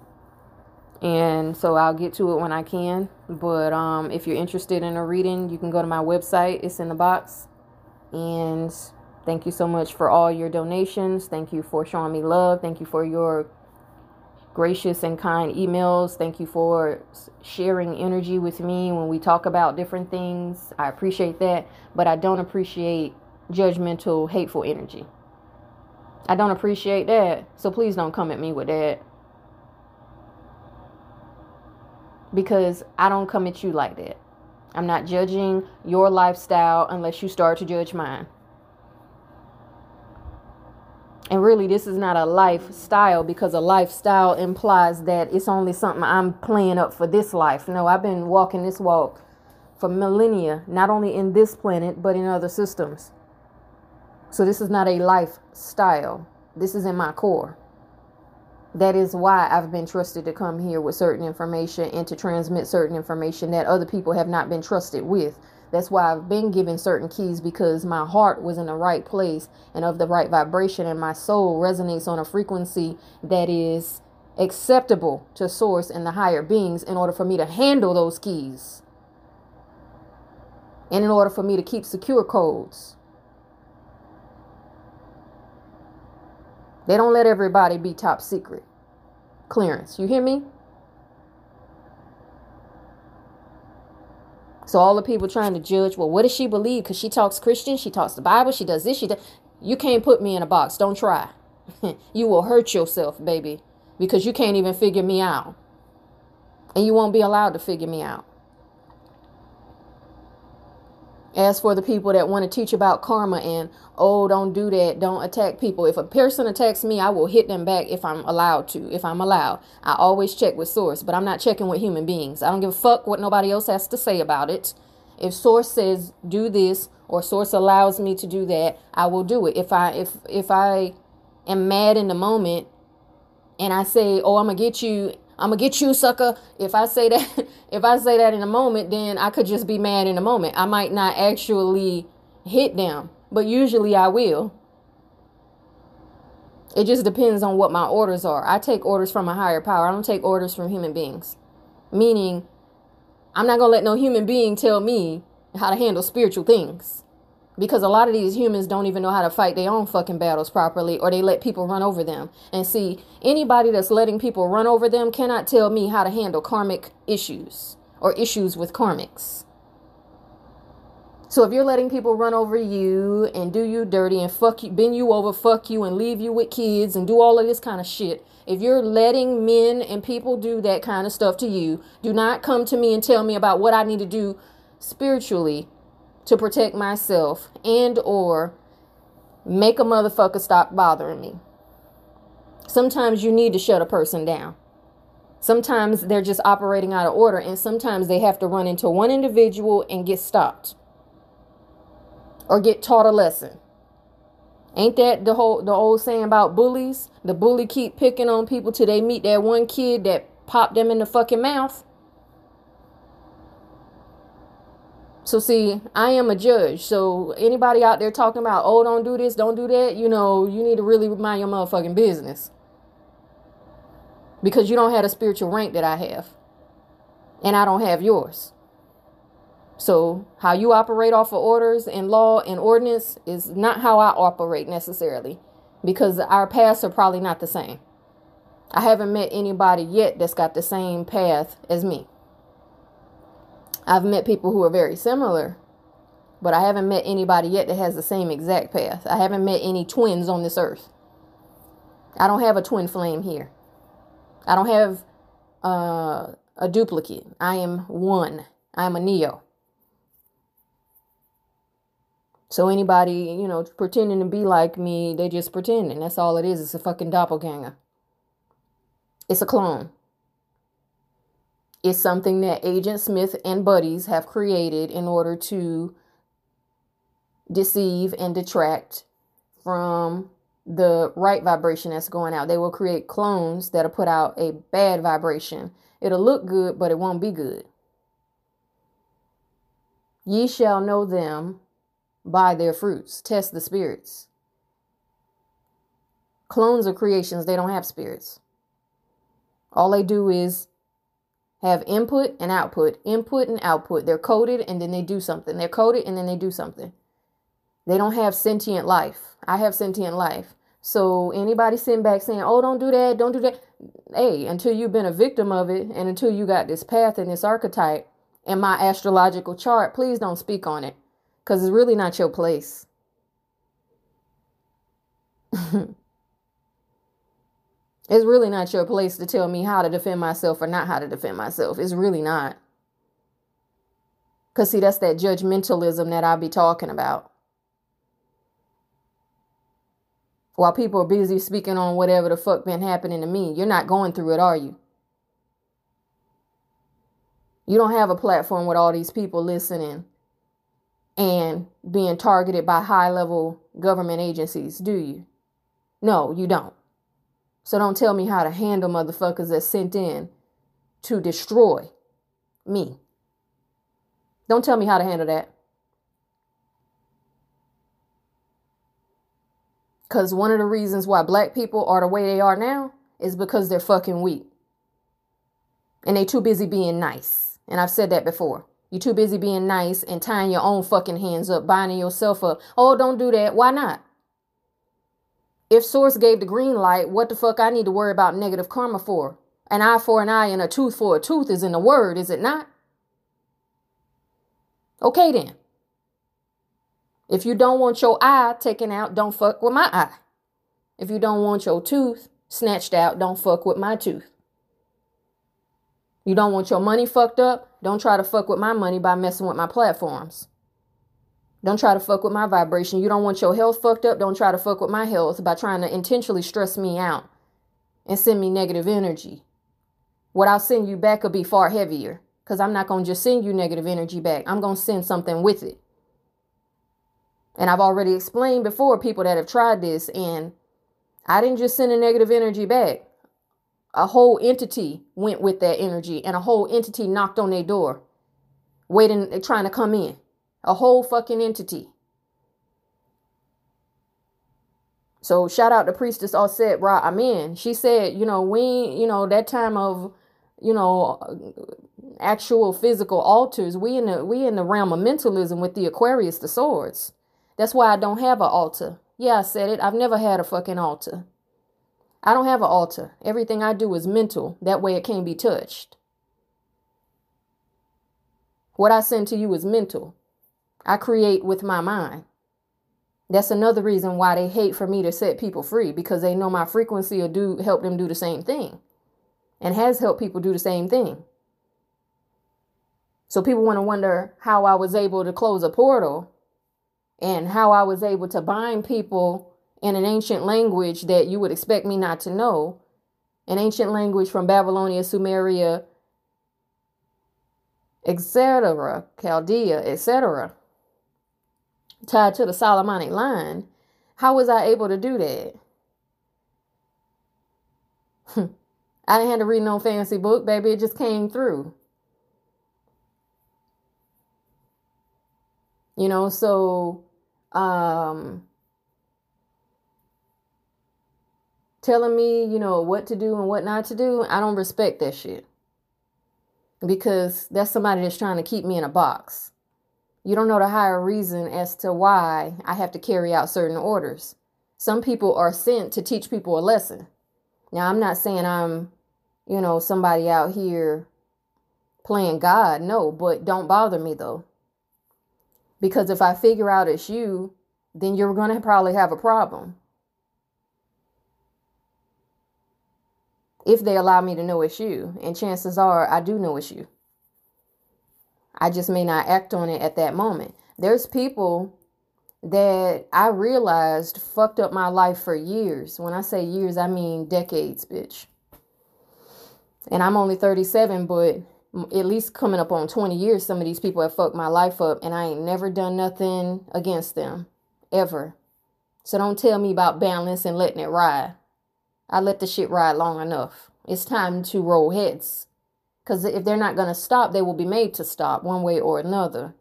and so I'll get to it when I can. But um, if you're interested in a reading, you can go to my website. It's in the box. And thank you so much for all your donations. Thank you for showing me love. Thank you for your gracious and kind emails. Thank you for sharing energy with me when we talk about different things. I appreciate that, but I don't appreciate judgmental, hateful energy. I don't appreciate that. So please don't come at me with that. because I don't come at you like that. I'm not judging your lifestyle unless you start to judge mine. And really, this is not a lifestyle because a lifestyle implies that it's only something I'm playing up for this life. No, I've been walking this walk for millennia, not only in this planet, but in other systems. So, this is not a lifestyle. This is in my core. That is why I've been trusted to come here with certain information and to transmit certain information that other people have not been trusted with. That's why I've been given certain keys because my heart was in the right place and of the right vibration, and my soul resonates on a frequency that is acceptable to source and the higher beings in order for me to handle those keys and in order for me to keep secure codes. They don't let everybody be top secret clearance. You hear me? So all the people trying to judge, well, what does she believe? Because she talks Christian, she talks the Bible, she does this, she does. You can't put me in a box. Don't try. you will hurt yourself, baby, because you can't even figure me out. And you won't be allowed to figure me out. As for the people that want to teach about karma and, oh, don't do that, don't attack people. If a person attacks me, I will hit them back if I'm allowed to. If I'm allowed, I always check with source, but I'm not checking with human beings. I don't give a fuck what nobody else has to say about it. If source says do this or source allows me to do that, I will do it. If I if if I am mad in the moment and I say, "Oh, I'm gonna get you I'm gonna get you, sucker. If I say that, if I say that in a moment, then I could just be mad in a moment. I might not actually hit them, but usually I will. It just depends on what my orders are. I take orders from a higher power. I don't take orders from human beings. Meaning, I'm not gonna let no human being tell me how to handle spiritual things because a lot of these humans don't even know how to fight their own fucking battles properly or they let people run over them. And see anybody that's letting people run over them cannot tell me how to handle karmic issues or issues with karmics. So if you're letting people run over you and do you dirty and fuck you bend you over fuck you and leave you with kids and do all of this kind of shit if you're letting men and people do that kind of stuff to you do not come to me and tell me about what i need to do spiritually to protect myself and or make a motherfucker stop bothering me. Sometimes you need to shut a person down. Sometimes they're just operating out of order and sometimes they have to run into one individual and get stopped or get taught a lesson. Ain't that the whole the old saying about bullies? The bully keep picking on people till they meet that one kid that popped them in the fucking mouth. So see, I am a judge. So anybody out there talking about, oh, don't do this, don't do that, you know, you need to really mind your motherfucking business. Because you don't have a spiritual rank that I have. And I don't have yours. So how you operate off of orders and law and ordinance is not how I operate necessarily. Because our paths are probably not the same. I haven't met anybody yet that's got the same path as me. I've met people who are very similar, but I haven't met anybody yet that has the same exact path. I haven't met any twins on this earth. I don't have a twin flame here. I don't have uh, a duplicate. I am one. I am a Neo. So anybody, you know, pretending to be like me, they just pretending. That's all it is. It's a fucking doppelganger. It's a clone is something that Agent Smith and buddies have created in order to deceive and detract from the right vibration that's going out. They will create clones that'll put out a bad vibration. It'll look good, but it won't be good. Ye shall know them by their fruits. Test the spirits. Clones are creations, they don't have spirits. All they do is have input and output, input and output. They're coded and then they do something. They're coded and then they do something. They don't have sentient life. I have sentient life. So anybody sitting back saying, "Oh, don't do that, don't do that," hey, until you've been a victim of it, and until you got this path and this archetype in my astrological chart, please don't speak on it, because it's really not your place. It's really not your place to tell me how to defend myself or not how to defend myself. It's really not. Because, see, that's that judgmentalism that I be talking about. While people are busy speaking on whatever the fuck been happening to me, you're not going through it, are you? You don't have a platform with all these people listening and being targeted by high level government agencies, do you? No, you don't. So don't tell me how to handle motherfuckers that sent in to destroy me. Don't tell me how to handle that. Because one of the reasons why black people are the way they are now is because they're fucking weak. And they too busy being nice. And I've said that before. You're too busy being nice and tying your own fucking hands up, binding yourself up. Oh, don't do that. Why not? If Source gave the green light, what the fuck I need to worry about negative karma for? An eye for an eye and a tooth for a tooth is in the word, is it not? Okay then. If you don't want your eye taken out, don't fuck with my eye. If you don't want your tooth snatched out, don't fuck with my tooth. You don't want your money fucked up? Don't try to fuck with my money by messing with my platforms. Don't try to fuck with my vibration. You don't want your health fucked up? Don't try to fuck with my health by trying to intentionally stress me out and send me negative energy. What I'll send you back will be far heavier because I'm not going to just send you negative energy back. I'm going to send something with it. And I've already explained before people that have tried this, and I didn't just send a negative energy back. A whole entity went with that energy, and a whole entity knocked on their door, waiting, trying to come in. A whole fucking entity. So shout out to Priestess Osset Ra Amen. She said, you know, we, you know, that time of, you know, actual physical altars, we in the we in the realm of mentalism with the Aquarius, the swords. That's why I don't have an altar. Yeah, I said it. I've never had a fucking altar. I don't have an altar. Everything I do is mental. That way it can't be touched. What I send to you is mental. I create with my mind. That's another reason why they hate for me to set people free because they know my frequency will do help them do the same thing and has helped people do the same thing. So people want to wonder how I was able to close a portal and how I was able to bind people in an ancient language that you would expect me not to know, an ancient language from Babylonia, Sumeria, etc., Chaldea, etc., tied to the Solomonic line. How was I able to do that? I didn't have to read no fancy book, baby. It just came through. You know, so um, telling me, you know, what to do and what not to do, I don't respect that shit. Because that's somebody that's trying to keep me in a box. You don't know the higher reason as to why I have to carry out certain orders. Some people are sent to teach people a lesson. Now, I'm not saying I'm, you know, somebody out here playing God. No, but don't bother me though. Because if I figure out it's you, then you're going to probably have a problem. If they allow me to know it's you, and chances are I do know it's you. I just may not act on it at that moment. There's people that I realized fucked up my life for years. When I say years, I mean decades, bitch. And I'm only 37, but at least coming up on 20 years, some of these people have fucked my life up, and I ain't never done nothing against them, ever. So don't tell me about balance and letting it ride. I let the shit ride long enough. It's time to roll heads. Because if they're not going to stop, they will be made to stop one way or another.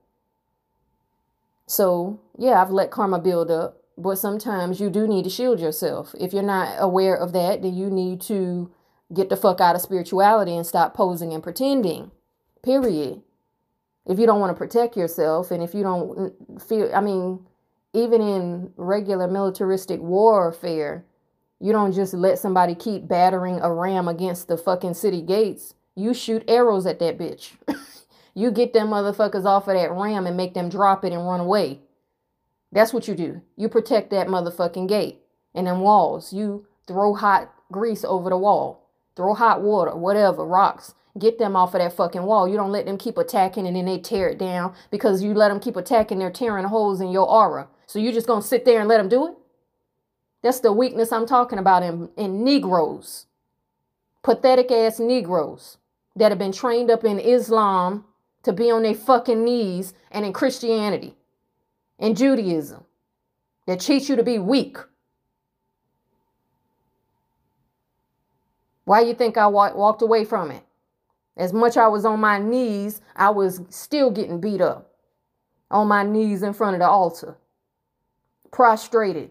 So, yeah, I've let karma build up, but sometimes you do need to shield yourself. If you're not aware of that, then you need to get the fuck out of spirituality and stop posing and pretending. Period. If you don't want to protect yourself and if you don't mm, feel, I mean, even in regular militaristic warfare, you don't just let somebody keep battering a ram against the fucking city gates. You shoot arrows at that bitch. you get them motherfuckers off of that ram and make them drop it and run away. That's what you do. You protect that motherfucking gate and them walls. You throw hot grease over the wall throw hot water, whatever, rocks. Get them off of that fucking wall. You don't let them keep attacking and then they tear it down because you let them keep attacking. They're tearing holes in your aura. So you just gonna sit there and let them do it? That's the weakness I'm talking about in, in Negroes. Pathetic ass Negroes that have been trained up in Islam to be on their fucking knees and in Christianity and Judaism that teach you to be weak. Why you think I wa- walked away from it? As much I was on my knees, I was still getting beat up. On my knees in front of the altar. Prostrated.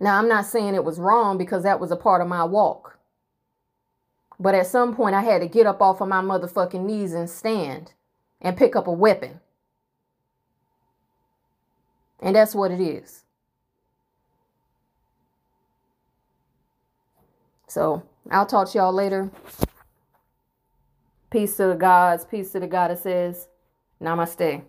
Now, I'm not saying it was wrong because that was a part of my walk. But at some point, I had to get up off of my motherfucking knees and stand and pick up a weapon. And that's what it is. So I'll talk to y'all later. Peace to the gods, peace to the goddesses. Namaste.